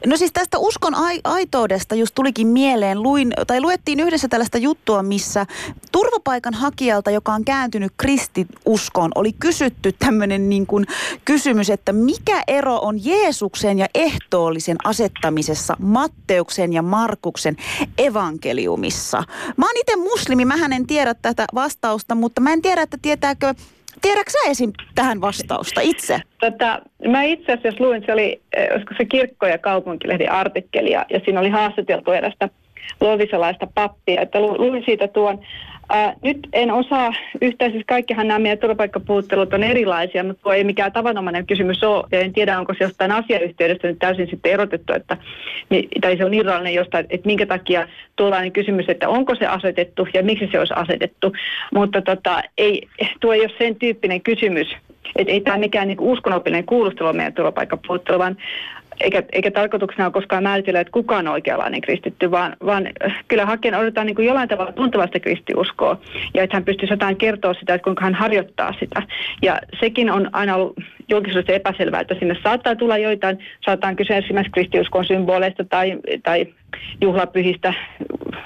No siis tästä uskon ai- aitoudesta just tulikin mieleen, luin, tai luettiin yhdessä tällaista juttua, missä turvapaikanhakijalta, joka on kääntynyt kristiuskoon, oli kysytty tämmöinen niin kuin kysymys, että mikä ero on Jeesuksen ja ehtoollisen asettamisessa Matteuksen ja Markuksen evankeliumissa. Mä oon itse muslimi, mä en tiedä tätä vastausta, mutta mä en tiedä, että tietääkö Tiedätkö sä esim. tähän vastausta itse? Tota, mä itse asiassa luin, se oli, eh, olisiko se kirkko- ja kaupunkilehden artikkeli, ja, ja siinä oli haastateltu erästä luovisalaista pappia, että luin siitä tuon Ää, nyt en osaa yhtään, siis kaikkihan nämä meidän turvapaikkapuuttelut on erilaisia, mutta tuo ei mikään tavanomainen kysymys ole, ja en tiedä, onko se jostain asiayhteydestä nyt täysin sitten erotettu, että, tai se on irrallinen jostain, että minkä takia tuollainen kysymys, että onko se asetettu ja miksi se olisi asetettu, mutta tota, ei, tuo ei ole sen tyyppinen kysymys, että ei tämä mikään niin uskonnollinen kuulustelu meidän turvapaikkapuuttelu, vaan eikä, eikä tarkoituksena ole koskaan määritellä, että kuka on oikeanlainen kristitty, vaan, vaan kyllä hakijan odotetaan niin kuin jollain tavalla tuntevasta kristiuskoa ja että hän pystyy jotain kertoa sitä, että kuinka hän harjoittaa sitä. Ja sekin on aina ollut julkisuudessa epäselvää, että sinne saattaa tulla joitain, saattaa kysyä esimerkiksi kristiuskon symboleista tai, tai juhlapyhistä,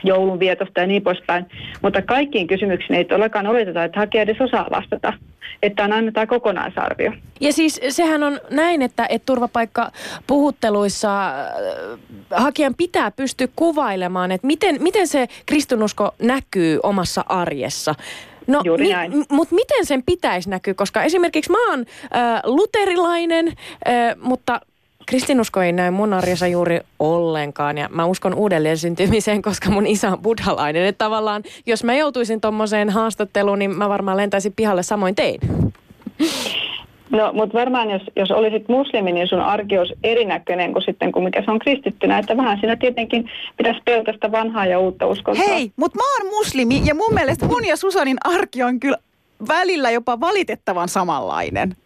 joulunvietosta ja niin poispäin. Mutta kaikkiin kysymyksiin ei todellakaan oleteta, että hakija edes osaa vastata. Että on aina tämä kokonaisarvio. Ja siis sehän on näin, että, että turvapaikkapuhutteluissa äh, hakijan pitää pystyä kuvailemaan, että miten, miten se kristinusko näkyy omassa arjessa. No, Juuri näin. Mi- mutta miten sen pitäisi näkyä? Koska esimerkiksi mä oon äh, luterilainen, äh, mutta kristinusko ei näy mun arjessa juuri ollenkaan ja mä uskon uudelleen syntymiseen, koska mun isä on buddhalainen. Että tavallaan, jos mä joutuisin tommoseen haastatteluun, niin mä varmaan lentäisin pihalle samoin tein. No, mutta varmaan jos, jos olisit muslimi, niin sun arki olisi erinäköinen kuin sitten, kuin mikä se on kristittynä. Että vähän siinä tietenkin pitäisi pelkästä vanhaa ja uutta uskontoa. Hei, mutta mä oon muslimi ja mun mielestä mun ja Susanin arki on kyllä välillä jopa valitettavan samanlainen.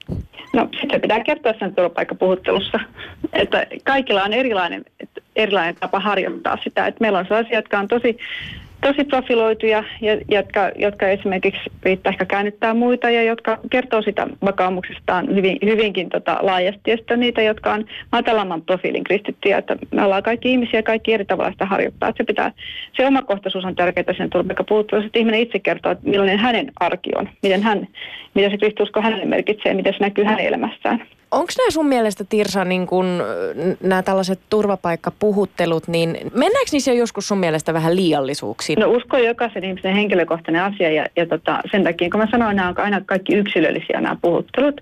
No sitten pitää kertoa sen turvapaikkapuhuttelussa, että kaikilla on erilainen, erilainen tapa harjoittaa sitä. Että meillä on sellaisia, jotka on tosi tosi profiloituja, jotka, jotka esimerkiksi riittää ehkä käännyttää muita ja jotka kertoo sitä vakaumuksestaan hyvin, hyvinkin tota, laajasti. Ja sitten niitä, jotka on matalamman profiilin kristittyjä, että me ollaan kaikki ihmisiä kaikki eri tavalla sitä harjoittaa. Että se, pitää, se omakohtaisuus on tärkeää sen turvapaikkapuuttelussa, että ihminen itse kertoo, että millainen hänen arki on, miten hän, mitä se kristiusko hänelle merkitsee, miten se näkyy hänen elämässään. Onko nämä sun mielestä, Tirsa, niin kun, nämä tällaiset turvapaikkapuhuttelut, niin mennäänkö niissä joskus sun mielestä vähän liiallisuuksiin? No usko jokaisen ihmisen henkilökohtainen asia ja, ja tota, sen takia, kun mä sanoin, nämä on aina kaikki yksilöllisiä nämä puhuttelut.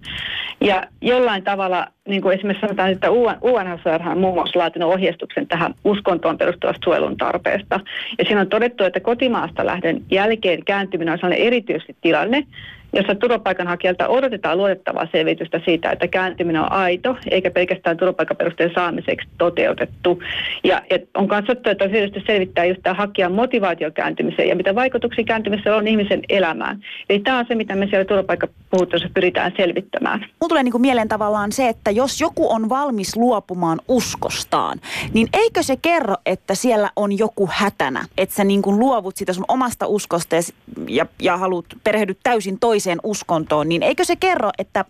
Ja jollain tavalla, niin kuin esimerkiksi sanotaan, että UNHCR on muun muassa laatinut ohjeistuksen tähän uskontoon perustuvasta suojelun tarpeesta. Ja siinä on todettu, että kotimaasta lähden jälkeen kääntyminen on sellainen erityisesti tilanne, jossa turvapaikanhakijalta odotetaan luotettavaa selvitystä siitä, että kääntyminen on aito, eikä pelkästään turvapaikkaperusteen saamiseksi toteutettu. Ja, ja on katsottu, että on selvittää just tämä hakijan motivaatio kääntymiseen ja mitä vaikutuksia kääntymisellä on ihmisen elämään. Eli tämä on se, mitä me siellä turvapaikkapuhuttelussa pyritään selvittämään. Mulla tulee niin kuin mieleen tavallaan se, että jos joku on valmis luopumaan uskostaan, niin eikö se kerro, että siellä on joku hätänä? Että sä niin kuin luovut sitä sun omasta uskosta ja, ja, ja haluat perehdyt täysin toiseen toiseen uskontoon, niin eikö se kerro, että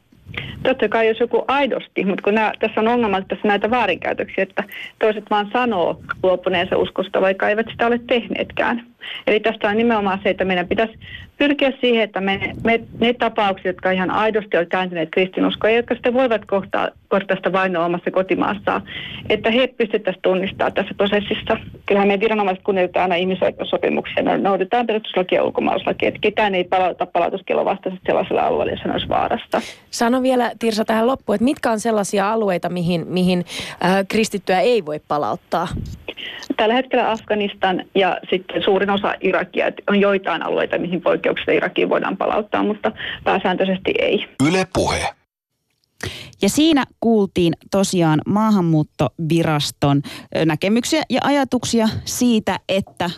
Totta kai jos joku aidosti, mutta kun nää, tässä on ongelma, tässä näitä väärinkäytöksiä, että toiset vaan sanoo luopuneensa uskosta, vaikka eivät sitä ole tehneetkään. Eli tästä on nimenomaan se, että meidän pitäisi pyrkiä siihen, että me, me, ne tapaukset, jotka ihan aidosti ovat kääntyneet kristinuskoa, ja jotka sitten voivat kohtaa, kohtaa sitä vainoa omassa kotimaassaan, että he pystyttäisiin tunnistamaan tässä prosessissa. Kyllähän me viranomaiset kunnioitetaan aina ihmisoikeussopimuksia, ne noudatetaan perustuslakia ja ulkomaalaislakia, että ketään ei palauta palautuskielon vastaisesti sellaisella alueella, jossa olisi vaarasta. Sano vielä Tirsa tähän loppuun, että mitkä on sellaisia alueita, mihin, mihin äh, kristittyä ei voi palauttaa? Tällä hetkellä Afganistan ja sitten suurin osa Irakia. että On joitain alueita, mihin poikkeuksista Irakiin voidaan palauttaa, mutta pääsääntöisesti ei. Yle Puhe. Ja siinä kuultiin tosiaan maahanmuuttoviraston näkemyksiä ja ajatuksia siitä, että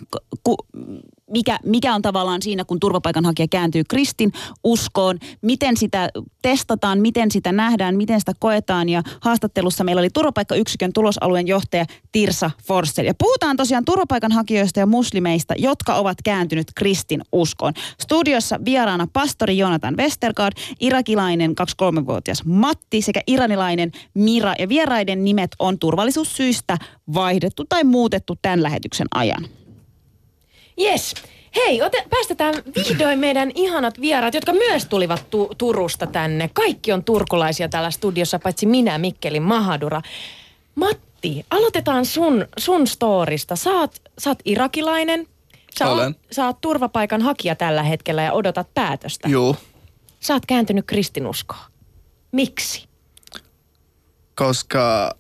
ku, mikä, mikä on tavallaan siinä, kun turvapaikanhakija kääntyy kristin uskoon, miten sitä testataan, miten sitä nähdään, miten sitä koetaan. Ja haastattelussa meillä oli turvapaikkayksikön tulosalueen johtaja Tirsa Forsell. Ja puhutaan tosiaan turvapaikanhakijoista ja muslimeista, jotka ovat kääntynyt kristin uskoon. Studiossa vieraana pastori Jonathan Westergaard, irakilainen 23-vuotias Matti sekä iranilainen Mira. Ja vieraiden nimet on turvallisuussyistä vaihdettu tai muutettu tämän lähetyksen ajan. Yes. Hei, ote, päästetään vihdoin meidän ihanat vieraat, jotka myös tulivat tu- Turusta tänne. Kaikki on turkulaisia täällä studiossa, paitsi minä, Mikkeli Mahadura. Matti, aloitetaan sun, sun storista. Sä oot irakilainen. Sä Olen. Oot, sä oot turvapaikan hakija tällä hetkellä ja odotat päätöstä. Juu, Sä oot kääntynyt kristinuskoon. Miksi? koska,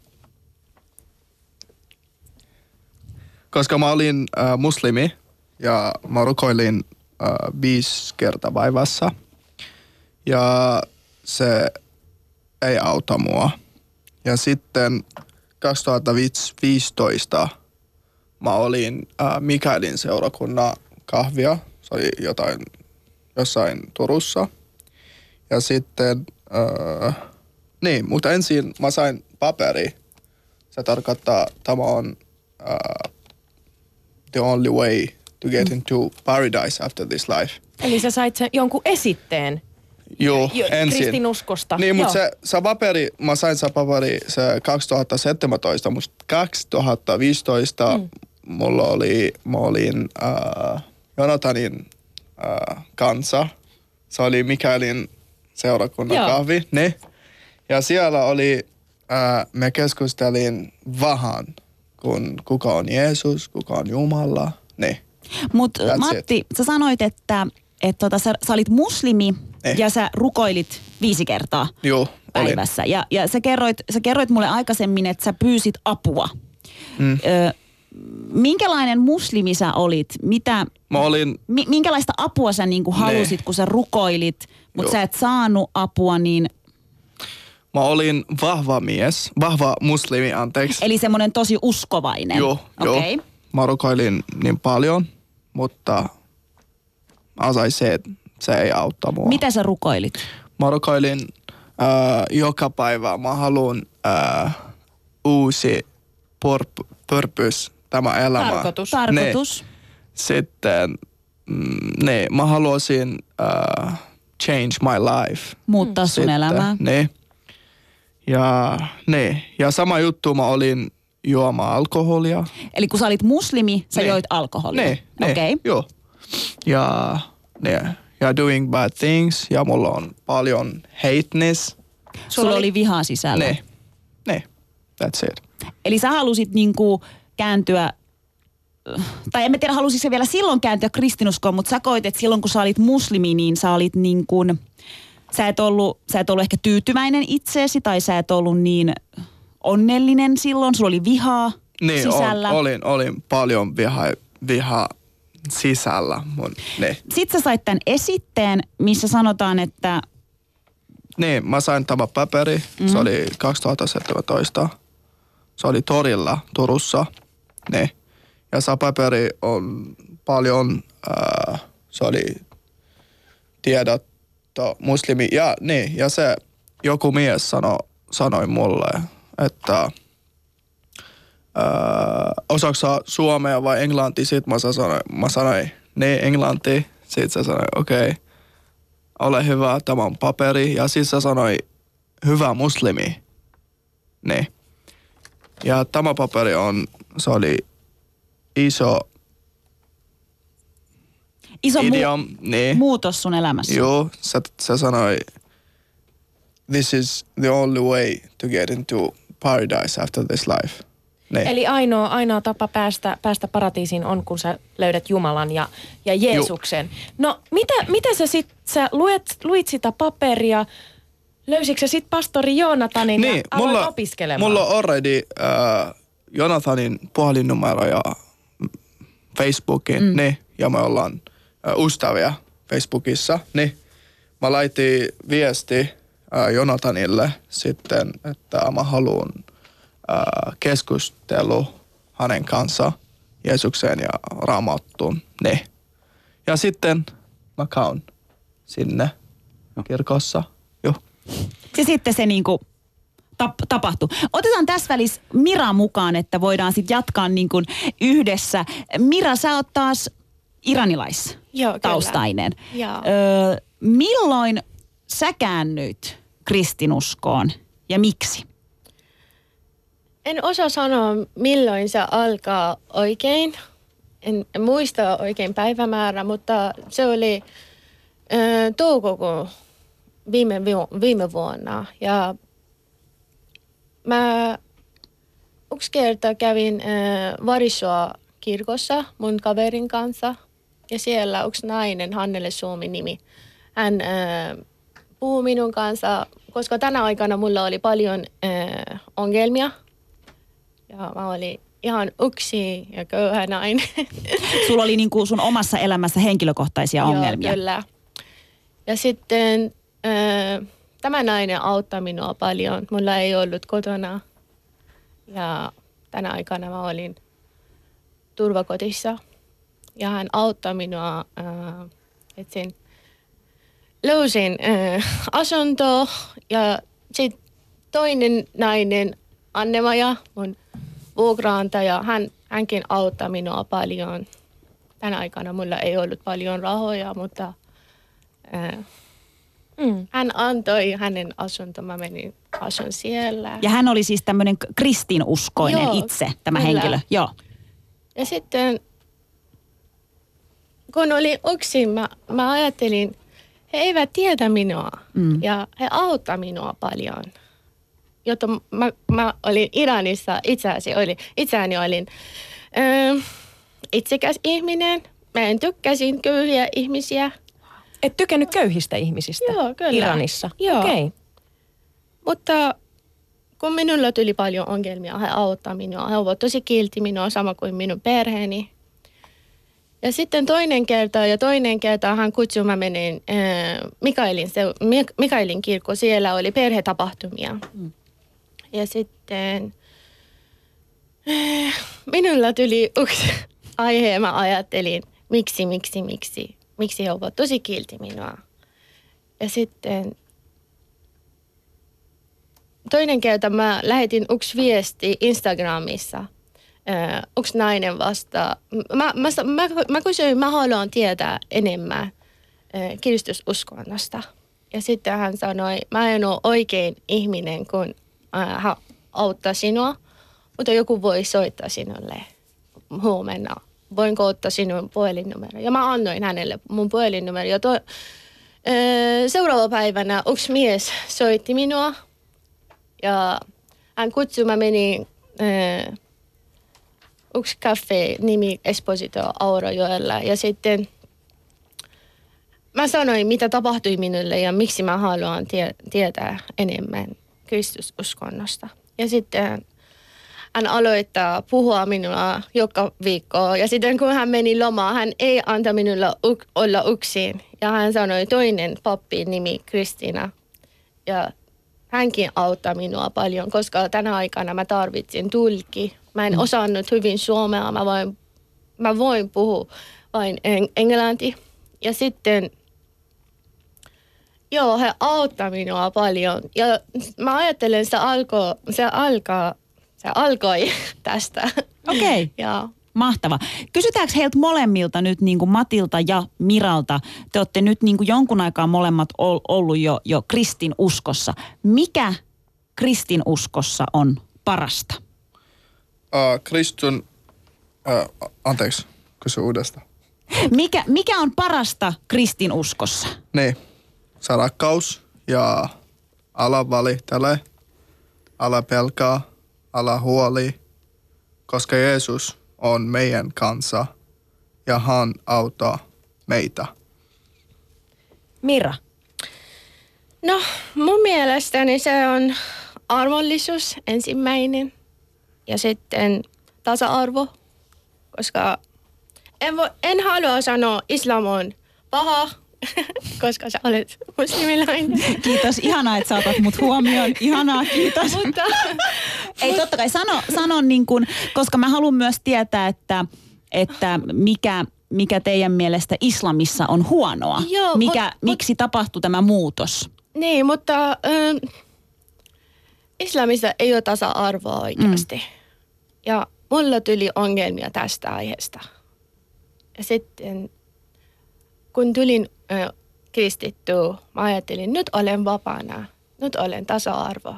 koska mä olin äh, muslimi ja mä rukoilin äh, viisi kertaa päivässä. Ja se ei auta mua. Ja sitten 2015 mä olin äh, Mikaelin seurakunnan kahvia. Se oli jotain, jossain Turussa. Ja sitten, äh, niin, mutta ensin mä sain paperi. Se tarkoittaa, tämä on äh, the only way to get into paradise after this life. Eli sä sait sen jonkun esitteen Joo, jo, ensin. kristinuskosta. Niin, mutta se, se paperi, mä sain se paperi se 2017, mutta 2015 mm. mulla oli, mä olin äh, Jonathanin äh, kanssa. Se oli Mikaelin seurakunnan Joo. kahvi, ne. Ja siellä oli, äh, me keskustelin vähän, kun kuka on Jeesus, kuka on Jumala, ne. Mutta Matti, sä sanoit, että, että tota, sä, sä olit muslimi Eh. ja sä rukoilit viisi kertaa Joo, olin. päivässä. Ja, ja sä, kerroit, sä kerroit mulle aikaisemmin, että sä pyysit apua. Mm. Ö, minkälainen muslimi sä olit? Mitä, Mä olin mi, minkälaista apua sä niinku halusit, Ne. kun sä rukoilit, mutta sä et saanut apua, niin... Mä olin vahva mies, vahva muslimi, anteeksi. Eli semmoinen tosi uskovainen. Joo, joo. Mä rukoilin niin paljon, mutta mä sain se, että se ei autta mua. Mitä sä rukoilit? Mä rukoilin äh, joka päivä. Mä haluan äh, uusi purp- purpose tämä elämä. Tarkoitus. Tarkoitus. Ne. Sitten mm, ne, mä haluaisin äh, change my life. Muuttaa sun Sitten, elämää. Ne. Ja, ne. ja sama juttu mä olin juomaan alkoholia. Eli kun sä olit muslimi, sä Ne. joit alkoholia. Ne, ne, Okei. joo. Ja, ne, ja doing bad things ja mulla on paljon hateness. Sulla oli, oli vihaa sisällä. Ne, ne, that's it. Eli sä halusit niinku kääntyä, tai en mä tiedä halusitko sä vielä silloin kääntyä kristinuskoon, mutta sä koit, että silloin kun sä olit muslimi, niin sä olit niin kuin, sä et ollut, sä et ollut ehkä tyytyväinen itseesi tai sä et ollut niin onnellinen silloin, sulla oli vihaa Niin, sisällä. Ol, olin, olin paljon viha, viha sisällä. Mun, ne. Sitten sä sait tämän esitteen, missä sanotaan, että Niin, mä sain tämä paperi. Mm-hmm. Se oli 2017. Se oli torilla Turussa. Ne. Ja se paperi on paljon, äh, se oli tiedotto muslimi. Ja, niin, ja se joku mies sano, sanoi mulle, että äh, osaako sä suomea vai englantia? Sitten mä sanoin, mä sanoin niin englanti. Sitten se sanoi, okei, okay, ole hyvä, tämä on paperi. Ja siis se sanoi hyvä muslimi. Niin. Ja tämä paperi on, se oli iso Iso mu- idiom, niin. muutos sun elämässä. Joo, se, se sanoi, this is the only way to get into paradise after this life. Niin. Eli ainoa, ainoa tapa päästä, päästä paratiisiin on, kun sä löydät Jumalan ja, ja Jeesuksen. No, mitä, mitä sä sit, sä luet, luit sitä paperia, löysitkö sä sit pastori Joonatanin ja aloit mulla, opiskelemaan? mulla on already äh, Jonathanin puhelinnumero ja Facebookin, mm. niin, ja me ollaan äh, ystäviä Facebookissa, niin mä laitin viesti Jonathanille sitten, että mä haluan keskustelu hänen kanssa Jeesuksen ja Raamattuun, niin. Ja sitten mä käyn sinne kirkossa, joo. Ja sitten se niinku tap, tapahtui. Otetaan tässä välissä Mira mukaan, että voidaan sitten jatkaa niinku yhdessä. Mira, sä oot taas iranilais Joo, taustainen. Joo. Öö, milloin sä käännyit kristinuskoon ja miksi? En osaa sanoa, milloin se alkaa oikein. En, muista oikein päivämäärä, mutta se oli ö, toukokuun viime, viime vuonna. Ja mä yksi kerta kävin ö, Varisua kirkossa mun kaverin kanssa. Ja siellä yksi nainen, Hannele Suomi nimi, hän ö, puhui minun kanssa, koska tänä aikana mulla oli paljon ö, ongelmia ja mä olin ihan yksi ja köyhä nainen. Sulla oli niinku sun omassa elämässä henkilökohtaisia ongelmia. Joo, kyllä. Ja sitten äh, tämä nainen auttaa minua paljon. Mulla ei ollut kotona. Ja tänä aikana mä olin turvakotissa. Ja hän auttaa minua, äh, etsin, löysin äh, asunto ja sitten toinen nainen, Annemaja, mun vuokraantaja, hän, hänkin auttaa minua paljon. Tänä aikana mulla ei ollut paljon rahoja, mutta äh, Mm. hän antoi hänen asunto, mä menin asun siellä. Ja hän oli siis tämmöinen kristinuskoinen Joo, itse, tämä kyllä. henkilö. Joo. Ja sitten kun oli yksin, mä, mä ajattelin, he eivät tiedä minua Mm. ja he auttaa minua paljon. Jotta mä, mä olin Iranissa, itseäsi oli, itseäni olin ö, itsekäs ihminen. Mä en tykkäsin köyhiä ihmisiä. Et tykännyt köyhistä ihmisistä Joo, kyllä. Iranissa? Joo. Okei. Okay. Mutta kun minulla tuli paljon ongelmia, he auttaa minua. He ovat tosi kilti minua, sama kuin minun perheeni. Ja sitten toinen kerta ja toinen kerta hän kutsui, mä menin äh, Mikaelin, se, Mik- Mikaelin kirkko, siellä oli perhetapahtumia. Mm. Ja sitten äh, minulla tuli yksi aihe ja mä ajattelin, miksi, miksi, miksi, miksi he ovat tosi kilti minua. Ja sitten toinen kerta mä lähetin yksi viesti Instagramissa. Ö, yksi nainen vastaa. Mä, mä, mä, mä kysyin, mä haluan tietää enemmän ö, kiristysuskonnosta. Ja sitten hän sanoi, mä en ole oikein ihminen, kun äh, auttaa sinua, mutta joku voi soittaa sinulle huomenna. Voinko ottaa sinun puhelinnumero? Ja mä annoin hänelle mun puhelinnumero. Ja to, ö, seuraava päivänä yksi mies soitti minua ja hän kutsui, mä menin äh, yksi kaffe nimi Esposito Aurajoella ja sitten mä sanoin, mitä tapahtui minulle ja miksi mä haluan tie- tietää enemmän kristususkonnosta. Ja sitten hän aloittaa puhua minua joka viikko. Ja sitten kun hän meni lomaan, hän ei anta minulle uk- olla yksin. Ja hän sanoi toinen pappi nimi Kristiina. Ja hänkin auttaa minua paljon, koska tänä aikana mä tarvitsin tulki. Mä en osannut hyvin suomea, mä voin, mä voin puhua vain en- englanti. Ja sitten, joo, he auttaa minua paljon. Ja mä ajattelen, se, alkoi, se, alkaa, se alkoi tästä. Okei. Ja Mahtava. Kysytäänkö heiltä molemmilta nyt niin kuin Matilta ja Miralta? Te olette nyt niin kuin jonkun aikaa molemmat ol- ollut jo, jo kristin uskossa. Mikä kristin uskossa on parasta? Uh, kristun, uh, anteeksi, kysy uudestaan. Mikä, mikä on parasta kristin uskossa? Niin, se rakkaus ja ala valittele, ala pelkää, ala huoli, koska Jeesus on meidän kanssa ja hän auttaa meitä. Mira, No, mun mielestäni se on armollisuus ensimmäinen ja sitten tasa-arvo, koska en, vo, en halua sanoa islam on paha, koska sä olet muslimilainen. Kiitos, ihanaa, että saatat mut huomioon. Ihanaa, kiitos. Mutta Ei totta kai sano, sano niin kuin, koska mä haluan myös tietää, että, että mikä, mikä teidän mielestä islamissa on huonoa. Joo, mikä, mut- miksi tapahtui tämä muutos? niin, mutta ähm, islamissa ei ole tasa-arvoa oikeasti. Mm. Ja mulla tuli ongelmia tästä aiheesta. Ja sitten kun tulin äh, kristitty, mä ajattelin, nyt olen vapaana, nyt olen tasa-arvo.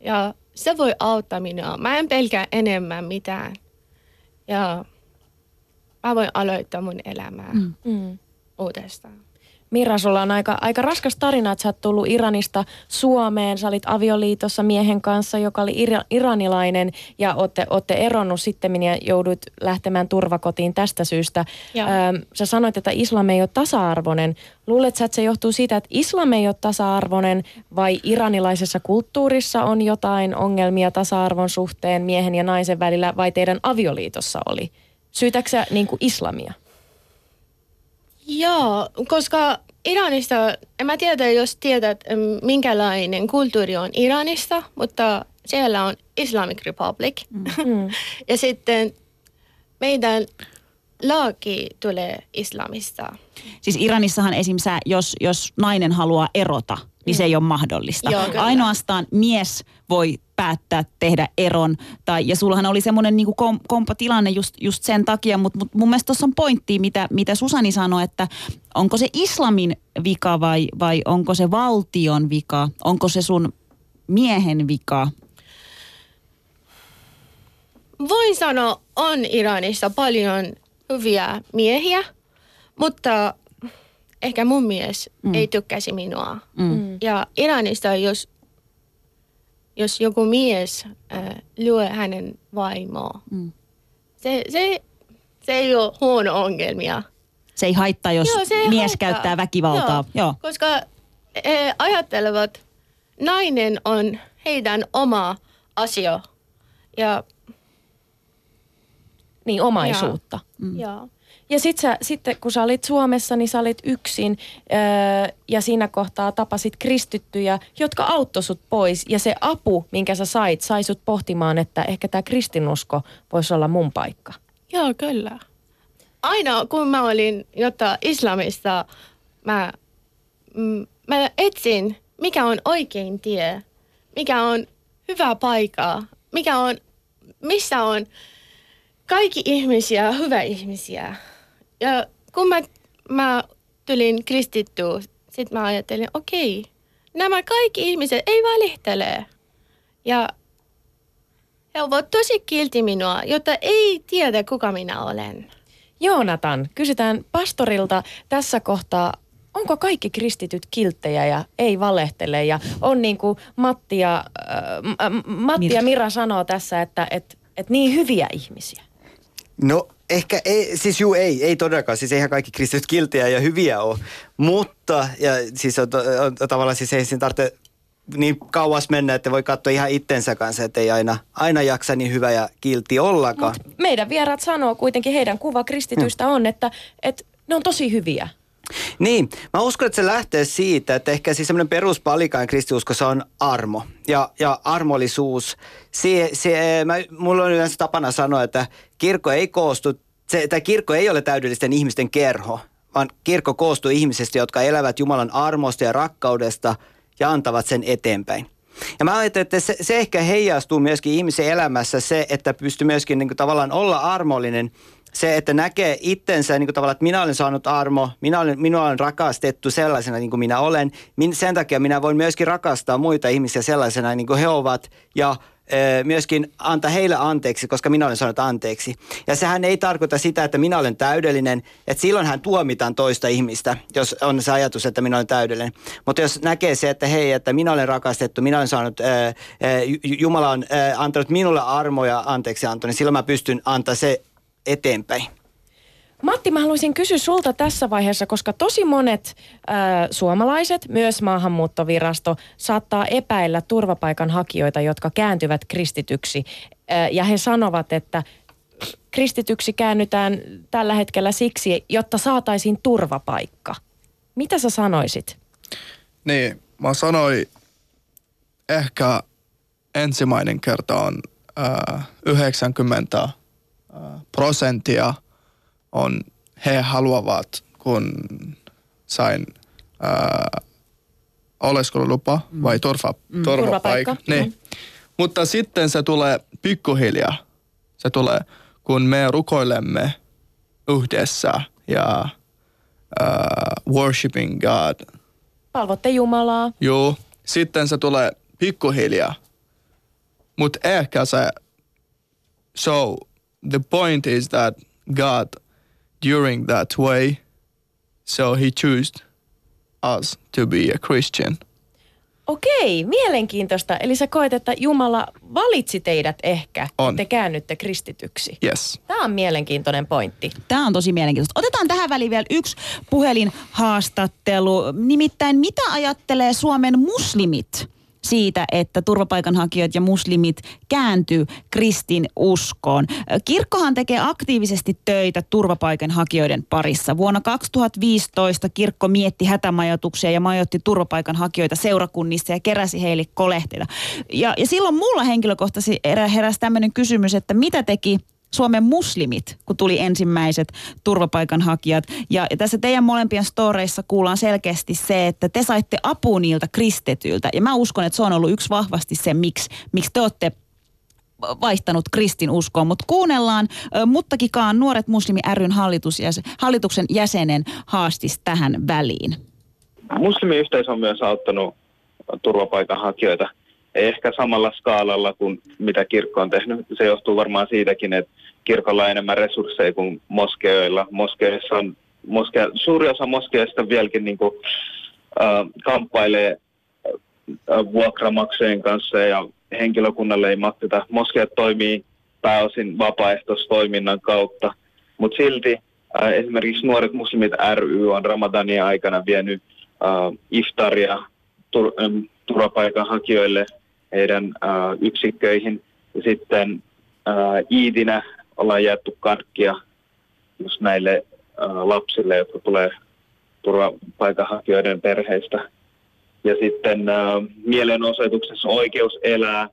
Ja se voi auttaa minua. Mä en pelkää enemmän mitään. Ja mä voin aloittaa mun elämää mm. mm. uudestaan. Mira, sulla on aika, aika raskas tarina, että sä oot tullut Iranista Suomeen. Sä olit avioliitossa miehen kanssa, joka oli ira, iranilainen ja ootte, ootte eronnut sitten ja jouduit lähtemään turvakotiin tästä syystä. Joo. Öö, sä sanoit, että islam ei ole tasa-arvoinen. Luulet sä, että se johtuu siitä, että islam ei ole tasa-arvoinen vai iranilaisessa kulttuurissa on jotain ongelmia tasa-arvon suhteen miehen ja naisen välillä vai teidän avioliitossa oli? Syytäksä sä niin kuin islamia? Joo, koska Iranista, en mä tiedä, jos tiedät, minkälainen kulttuuri on Iranista, mutta siellä on Islamic Republic. Mm. ja sitten meidän laki tulee islamista. Siis Iranissahan esim. Sä, jos, jos nainen haluaa erota, niin se ei ole mahdollista. Joo, kyllä. Ainoastaan mies voi päättää tehdä eron. Tai, ja sullahan oli semmoinen niin kom, kompatilanne just, just sen takia, mutta mut mun mielestä tuossa on pointti, mitä, mitä Susani sanoi, että onko se islamin vika vai, vai onko se valtion vika? Onko se sun miehen vika? Voin sanoa, on Iranissa paljon hyviä miehiä, mutta ehkä mun mies mm. ei tykkäsi minua. Mm. Ja Iranista, jos, jos joku mies äh, lyö hänen vaimoa, Mm. se, se, se ei ole huono ongelmia. Se ei haittaa, jos Joo, ei mies haittaa. käyttää väkivaltaa. Joo. Koska he ajattelevat, nainen on heidän oma asia. Ja, Niin, omaisuutta. mm. ja Ja sit sä, sitten kun sä olit Suomessa, niin sä olit yksin öö, ja siinä kohtaa tapasit kristittyjä, jotka auttoi sut pois. Ja se apu, minkä sä sait, sai sut pohtimaan, että ehkä tämä kristinusko voisi olla mun paikka. Joo, kyllä. Aina kun mä olin jotta islamista, mä, mm, mä etsin, mikä on oikein tie, mikä on hyvä paikka, mikä on, missä on kaikki ihmisiä, hyvä ihmisiä. Ja kun mä, mä tulin kristitty, sit mä ajattelin, okei, nämä kaikki ihmiset ei valehtele. Ja he ovat tosi kilti minua, jotta ei tiedä, kuka minä olen. Joonatan, kysytään pastorilta tässä kohtaa, onko kaikki kristityt kilttejä ja ei valehtele ja on niin kuin Matti ja, äh, Matti ja Mira sanoo tässä, että et, et niin hyviä ihmisiä. No ehkä ei, siis juu ei, ei todellakaan. Siis eihän kaikki kristityt kiltiä ja hyviä ole. Mutta, ja siis on, on, tavallaan siis ei siinä tarvitse niin kauas mennä, että voi katsoa ihan itsensä kanssa, että ei aina, aina jaksa niin hyvä ja kilti ollakaan. Mut meidän vieraat sanoo kuitenkin, heidän kuva kristityistä on, että, että ne on tosi hyviä. Niin, mä uskon, että se lähtee siitä, että ehkä siis semmoinen peruspalikain kristiuskossa on armo ja, ja armollisuus. Se, se, mä, mulla on yleensä tapana sanoa, että kirkko ei koostu, se, että kirkko ei ole täydellisten ihmisten kerho, vaan kirkko koostuu ihmisistä, jotka elävät Jumalan armosta ja rakkaudesta ja antavat sen eteenpäin. Ja mä ajattelen, että se, se ehkä heijastuu myöskin ihmisen elämässä se, että pystyy myöskin niin kuin tavallaan olla armollinen se, että näkee itsensä niin kuin tavallaan, että minä olen saanut armo, minä olen, minua olen rakastettu sellaisena niin kuin minä olen. Min, sen takia minä voin myöskin rakastaa muita ihmisiä sellaisena niin kuin he ovat ja myöskin antaa heille anteeksi, koska minä olen saanut anteeksi. Ja sehän ei tarkoita sitä, että minä olen täydellinen, että silloin hän tuomitaan toista ihmistä, jos on se ajatus, että minä olen täydellinen. Mutta jos näkee se, että hei, että minä olen rakastettu, minä olen saanut, Jumala on antanut minulle armoja anteeksi anto, niin silloin mä pystyn antaa se eteenpäin. Matti, mä haluaisin kysyä sulta tässä vaiheessa, koska tosi monet äh, suomalaiset, myös maahanmuuttovirasto, saattaa epäillä turvapaikanhakijoita, jotka kääntyvät kristityksi. Äh, ja he sanovat, että kristityksi käännytään tällä hetkellä siksi, jotta saataisiin turvapaikka. Mitä sä sanoisit? Niin, mä sanoin ehkä ensimmäinen kerta on äh, 90 prosenttia on, he haluavat, kun sain ää, oleskelulupa mm. vai turva, mm. turvapaikka. Niin. Mm. Mutta sitten se tulee pikkuhiljaa. Se tulee, kun me rukoilemme yhdessä ja uh, worshiping God. Palvotte Jumalaa. Joo. Sitten se tulee pikkuhiljaa. Mutta ehkä se so the point is that God, during that way, so he chose us to be a Christian. Okei, mielenkiintoista. Eli sä koet, että Jumala valitsi teidät ehkä, on. te käännytte kristityksi. Yes. Tämä on mielenkiintoinen pointti. Tämä on tosi mielenkiintoista. Otetaan tähän väliin vielä yksi puhelinhaastattelu. Nimittäin mitä ajattelee Suomen muslimit siitä, että turvapaikanhakijat ja muslimit kääntyy kristin uskoon. Kirkkohan tekee aktiivisesti töitä turvapaikanhakijoiden parissa. Vuonna 2015 kirkko mietti hätämajoituksia ja majoitti turvapaikanhakijoita seurakunnissa ja keräsi heille kolehteita. Ja, ja silloin mulla henkilökohtaisesti heräsi tämmöinen kysymys, että mitä teki Suomen muslimit, kun tuli ensimmäiset turvapaikanhakijat. Ja tässä teidän molempien storeissa kuullaan selkeästi se, että te saitte apua niiltä kristetyiltä. Ja mä uskon, että se on ollut yksi vahvasti se, miksi, miksi te olette vaihtanut kristin uskoon, mutta kuunnellaan Muttakikaan nuoret muslimi ryn hallitus, hallituksen jäsenen haastis tähän väliin. Muslimiyhteisö on myös auttanut turvapaikanhakijoita – ehkä samalla skaalalla kuin mitä kirkko on tehnyt. Se johtuu varmaan siitäkin, että kirkolla on enemmän resursseja kuin moskeoilla. Moskeissa on, moske, suuri osa moskeista vieläkin niin kuin, äh, kamppailee äh, vuokramaksujen kanssa ja henkilökunnalle ei makseta. Moskeat toimii pääosin vapaaehtoistoiminnan kautta, mutta silti äh, esimerkiksi Nuoret muslimit ry on Ramadania aikana vienyt äh, iftaria tur, turvapaikanhakijoille heidän äh, yksikköihin. Ja sitten äh, iitinä ollaan jaettu karkkia just näille äh, lapsille, jotka tulee turvapaikanhakijoiden perheistä. Ja sitten äh, mielenosoituksessa Oikeus elää.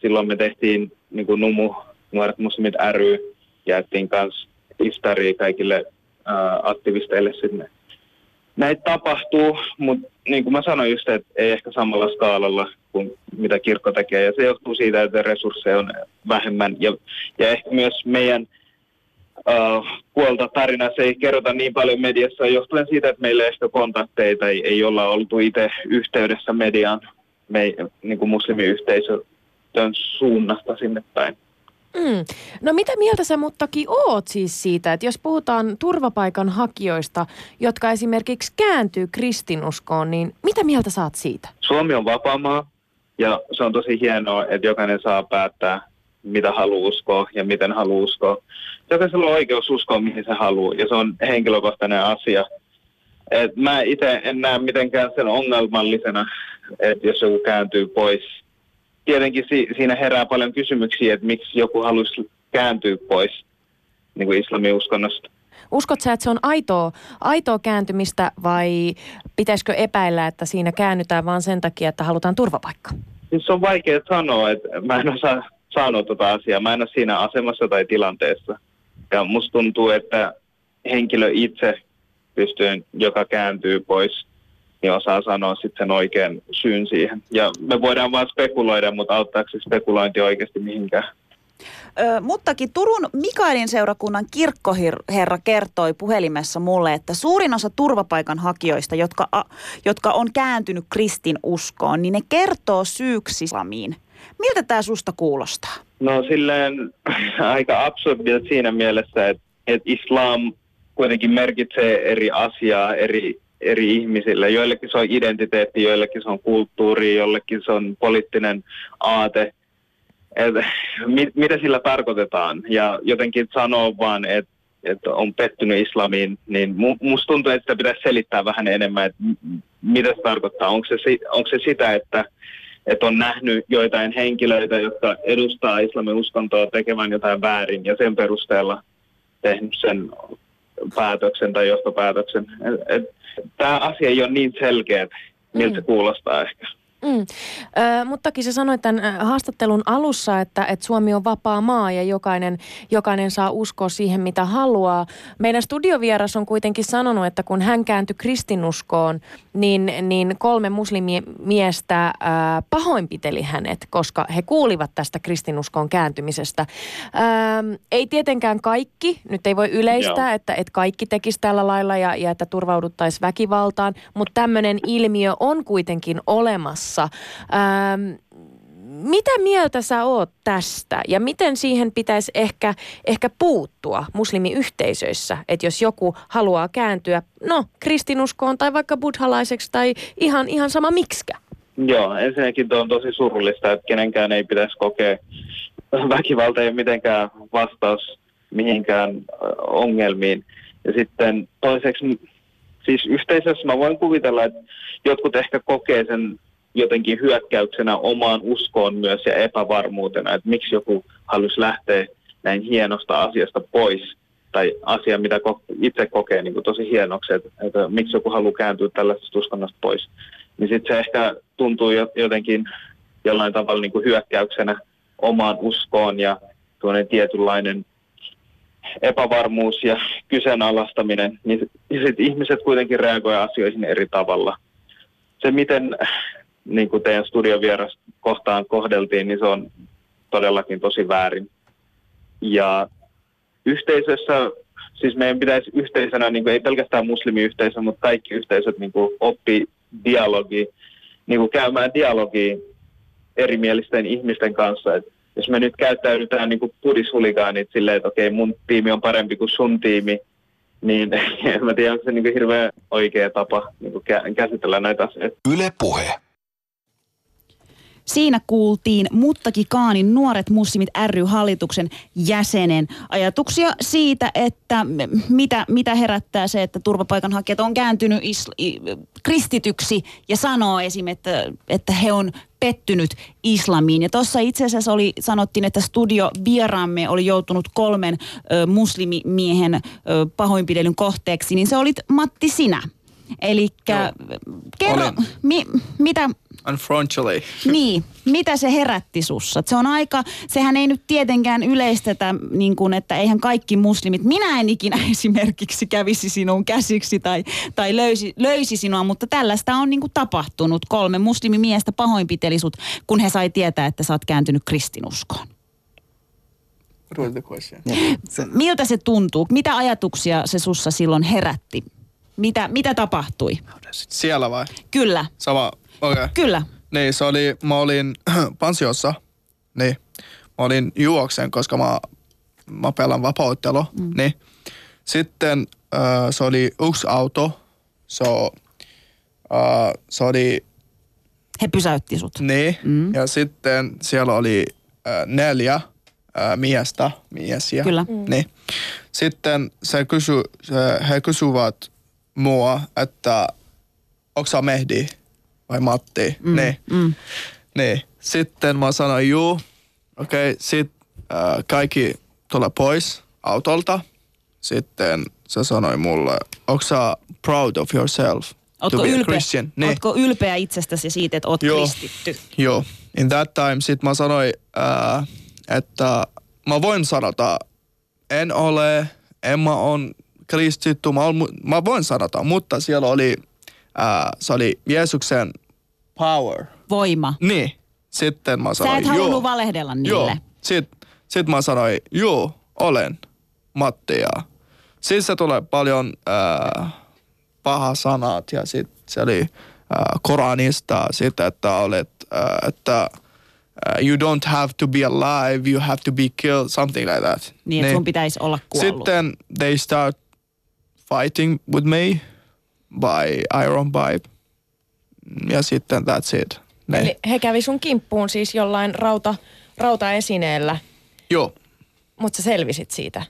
Silloin me tehtiin niin kuin Numu, Nuoret muslimit ry, jaettiin kanssa iftaria kaikille äh, aktivisteille sinne. Näitä tapahtuu, mutta niin kuin mä sanoin just, että ei ehkä samalla skaalalla kuin mitä kirkko tekee. Ja se johtuu siitä, että resursseja on vähemmän. Ja, ja ehkä myös meidän uh, puolta tarinassa ei kerrota niin paljon mediassa johtuen siitä, että meillä ei ehkä kontakteita, ei, ei olla oltu itse yhteydessä mediaan, me, niin kuin muslimiyhteisön suunnasta sinne päin. Mm. No mitä mieltä sä muttakin oot siis siitä, että jos puhutaan turvapaikanhakijoista, jotka esimerkiksi kääntyy kristinuskoon, niin mitä mieltä saat siitä? Suomi on vapaa maa ja se on tosi hienoa, että jokainen saa päättää, mitä haluaa uskoa ja miten haluaa uskoa. Jokaisella on oikeus uskoa, mihin se haluaa ja se on henkilökohtainen asia. Et mä itse en näe mitenkään sen ongelmallisena, että jos joku kääntyy pois – tietenkin si- siinä herää paljon kysymyksiä, että miksi joku haluaisi kääntyä pois niin kuin islamiuskonnosta. Uskot sä, että se on aitoa, aitoa kääntymistä vai pitäisikö epäillä, että siinä käännytään vain sen takia, että halutaan turvapaikka? Siis se on vaikea sanoa, että mä en osaa sanoa tuota asiaa. Mä en ole siinä asemassa tai tilanteessa. Ja musta tuntuu, että henkilö itse pystyy, joka kääntyy pois, niin osaa sanoa sitten sen oikean syyn siihen. Ja me voidaan vaan spekuloida, mutta auttaako se spekulointi oikeasti mihinkään? Ö, muttakin Turun Mikaelin seurakunnan kirkkoherra kertoi puhelimessa mulle, että suurin osa turvapaikanhakijoista, jotka, a, jotka on kääntynyt kristin uskoon, niin ne kertoo syyksi islamiin. Miltä tämä susta kuulostaa? No silleen aika absurdilta siinä mielessä, että, että islam kuitenkin merkitsee eri asiaa eri, eri ihmisille. Joillekin se on identiteetti, joillekin se on kulttuuri, jollekin se on poliittinen aate. Et, mit, mitä sillä tarkoitetaan? Ja jotenkin sanoo vaan, että että on pettynyt islamiin, niin musta tuntuu, että sitä pitäisi selittää vähän enemmän, että mitä se tarkoittaa. Onko se, onko se sitä, että, että on nähnyt joitain henkilöitä, jotka edustaa islamin uskontoa tekevän jotain väärin ja sen perusteella tehnyt sen päätöksen tai johtopäätöksen. Tämä asia ei ole niin selkeä, miltä mm. se kuulostaa ehkä. Mm. Ö, muttakin se sanoi tämän haastattelun alussa, että, että Suomi on vapaa maa ja jokainen, jokainen saa uskoa siihen, mitä haluaa. Meidän studiovieras on kuitenkin sanonut, että kun hän kääntyi kristinuskoon, niin, niin kolme muslimiestä ö, pahoinpiteli hänet, koska he kuulivat tästä kristinuskoon kääntymisestä. Ö, ei tietenkään kaikki, nyt ei voi yleistää, että, että kaikki tekisi tällä lailla ja, ja että turvauduttaisiin väkivaltaan, mutta tämmöinen ilmiö on kuitenkin olemassa kanssa. Ähm, mitä mieltä sä oot tästä ja miten siihen pitäisi ehkä, ehkä puuttua muslimiyhteisöissä, että jos joku haluaa kääntyä, no kristinuskoon tai vaikka buddhalaiseksi tai ihan, ihan sama miksikä? Joo, ensinnäkin tuo on tosi surullista, että kenenkään ei pitäisi kokea väkivalta ole mitenkään vastaus mihinkään ongelmiin. Ja sitten toiseksi, siis yhteisössä mä voin kuvitella, että jotkut ehkä kokee sen jotenkin hyökkäyksenä omaan uskoon myös ja epävarmuutena, että miksi joku halusi lähteä näin hienosta asiasta pois tai asia, mitä itse kokee niin kuin tosi hienoksi, että, että miksi joku haluaa kääntyä tällaisesta uskonnosta pois. Niin sitten se ehkä tuntuu jotenkin jollain tavalla niin kuin hyökkäyksenä omaan uskoon ja tuonne tietynlainen epävarmuus ja kyseenalaistaminen, niin sitten ihmiset kuitenkin reagoivat asioihin eri tavalla. Se, miten niin kuin teidän studiovieras kohtaan kohdeltiin, niin se on todellakin tosi väärin. Ja yhteisössä, siis meidän pitäisi yhteisönä, niin kuin ei pelkästään muslimiyhteisö, mutta kaikki yhteisöt niin kuin oppi dialogi, niin kuin käymään dialogia erimielisten ihmisten kanssa. Et jos me nyt käyttäydytään niin kuin pudishuligaanit silleen, että okei, mun tiimi on parempi kuin sun tiimi, niin en mä tiedä, onko se niin kuin hirveän oikea tapa niin kuin käsitellä näitä asioita. Yle Puhe. Siinä kuultiin Muttaki Kaanin Nuoret muslimit ry-hallituksen jäsenen ajatuksia siitä, että mitä, mitä herättää se, että turvapaikanhakijat on kääntynyt isl- kristityksi ja sanoo esim. Että, että he on pettynyt islamiin. Ja tuossa itse asiassa oli, sanottiin, että studio vieraamme oli joutunut kolmen ö, muslimimiehen ö, pahoinpidelyn kohteeksi, niin se olit Matti sinä. Eli kerro, mi, mitä... Unfortunately. Niin, mitä se herätti sussa? Se on aika, sehän ei nyt tietenkään yleistetä, niin kuin, että eihän kaikki muslimit, minä en ikinä esimerkiksi kävisi sinun käsiksi tai, tai löysi, löysi sinua, mutta tällaista on niin kuin tapahtunut. Kolme muslimimiestä pahoinpitelisut, kun he sai tietää, että sä oot kääntynyt kristinuskoon. Miltä se tuntuu? Mitä ajatuksia se sussa silloin herätti? Mitä, mitä tapahtui? Siellä vai? Kyllä. Sama. Okay. Kyllä. Niin, se oli, mä olin pansiossa, niin mä olin juoksen, koska mä, mä pelan vapauttelu, mm. niin. Sitten äh, se oli yksi auto, so, äh, se oli... He pysäytti sut. Niin, mm. ja sitten siellä oli äh, neljä äh, miestä, miesiä. Kyllä. Mm. Niin. Sitten se kysy, se, he kysyvät mua, että onko sä Mehdi vai Matti? Mm, niin. Mm. niin. Sitten mä sanoin, juu. Okei, okay. sitten äh, kaikki tulee pois autolta. Sitten se sanoi mulle, onko sä proud of yourself? Ootko ylpeä, niin. Ootko ylpeä itsestäsi siitä, että oot Joo. kristitty? Joo. In that time sit mä sanoin, äh, että mä voin sanota, en ole, en mä on kristitty, mä, mä voin sanota, mutta siellä oli ää, se oli Jeesuksen power. Voima. Niin. Sitten mä Sä sanoin, et halunnut joo. valehdella niille. Joo. Sitten sit mä sanoin, joo, olen Matti. Ja sitten se tulee paljon äh, paha sanat ja sitten se oli äh, Koranista sitä, että olet, äh, että uh, you don't have to be alive, you have to be killed, something like that. Niin, että sun pitäisi olla kuollut. Sitten they start fighting with me by iron pipe. Ja sitten that's it. Ne. Eli he kävi sun kimppuun siis jollain rauta, rautaesineellä, Joo. mutta sä selvisit siitä.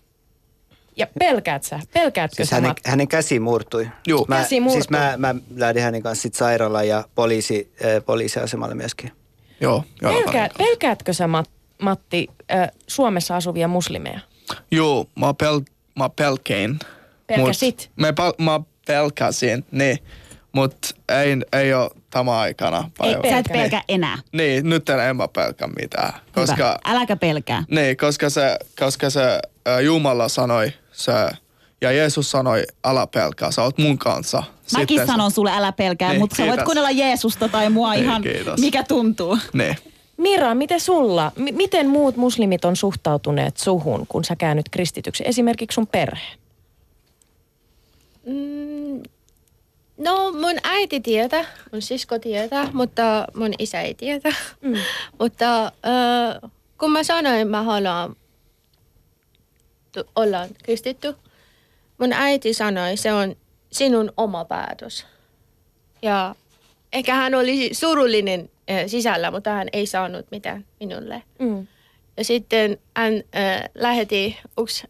Ja pelkäät sä? Pelkäätkö Siis sä? hänen, Matti? hänen käsi murtui. Joo. Mä, Käsi murtui. Siis mä, mä lähdin hänen kanssa sit sairaalaan ja poliisi, äh, poliisiasemalle myöskin. Joo. Pelkää, pelkäätkö sä, Mat, Matti, äh, Suomessa asuvia muslimeja? Joo, mä, pel, mä pelkein. Pelkäsit? Mut, mä, pel, mä pelkäsin, niin. Mutta ei, ei ole tämä aikana. Ei. Sä et pelkää. pelkää enää. Niin, nyt en mä pelkää mitään. Koska, Hyvä. Äläkä pelkää. niin, koska se, koska se äh, Jumala sanoi, se, ja Jeesus sanoi, älä pelkää, sä oot mun kanssa. Mäkin sanon sulle älä pelkää, Niin, mutta sä voit kuunnella Jeesusta tai mua Niin, ihan kiitos. mikä tuntuu. Niin. Mira, miten sulla, m- miten muut muslimit on suhtautuneet suhun, kun sä käännyt kristityksi? Esimerkiksi sun perhe. Mm, no mun äiti tietää, mun sisko tietää, mutta mun isä ei tiedä. Mm. mutta äh, kun mä sanoin, mä haluan tu- olla kristitty, mun äiti sanoi, se on sinun oma päätös. Ja ehkä hän oli surullinen äh, sisällä, mutta hän ei saanut mitään minulle. Mm. Ja sitten hän äh, lähetti yksi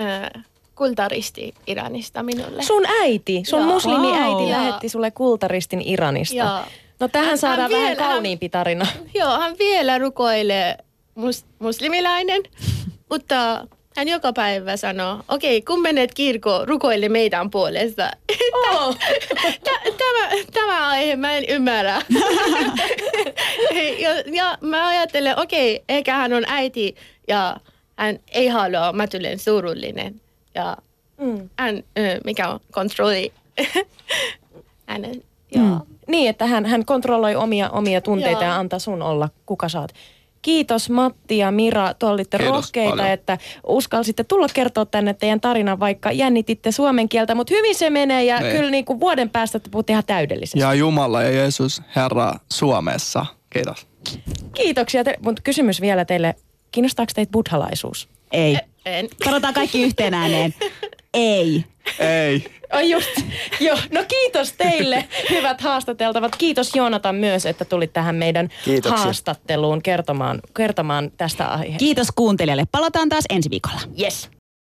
äh, kultaristi Iranista minulle. Sun äiti, sun Joo. muslimiäiti Wow. lähetti sulle kultaristin Iranista. Joo. No tähän Hän- saadaan hän vähän vielä- kauniimpi tarina. Joo, hän vielä rukoilee mus, muslimilainen, mutta hän joka päivä sanoo, okei, okay, kun menet kirkkoon, rukoile meidän puolesta. Oh. Tä- tämä, tämä aihe mä en ymmärrä. ja, ja mä ajattelen, okei, okay, ehkä hän on äiti ja hän ei halua, mä tulen surullinen. Ja Mm. hän, ö, mikä on kontrolli. Hänen, joo. Mm. Niin, että hän, hän kontrolloi omia, omia tunteita Joo. ja antaa sun olla kuka sä oot. Kiitos Matti ja Mira, te olitte Kiitos rohkeita, paljon. että uskalsitte tulla kertoa tänne teidän tarinan, vaikka jännititte suomen kieltä, mutta hyvin se menee ja Niin. kyllä niin kuin vuoden päästä te puhutte ihan täydellisesti. Ja Jumala ja Jeesus, Herra Suomessa. Kiitos. Kiitoksia, te, mutta kysymys vielä teille, kiinnostaako teitä buddhalaisuus? Ei. En. Sanotaan kaikki yhteen ääneen. Ei. Ei. Ai just, joo. No kiitos teille, hyvät haastateltavat. Kiitos Joonatan myös, että tulit tähän meidän Kiitoksia. haastatteluun kertomaan, kertomaan tästä aiheesta. Kiitos kuuntelijalle. Palataan taas ensi viikolla. Yes.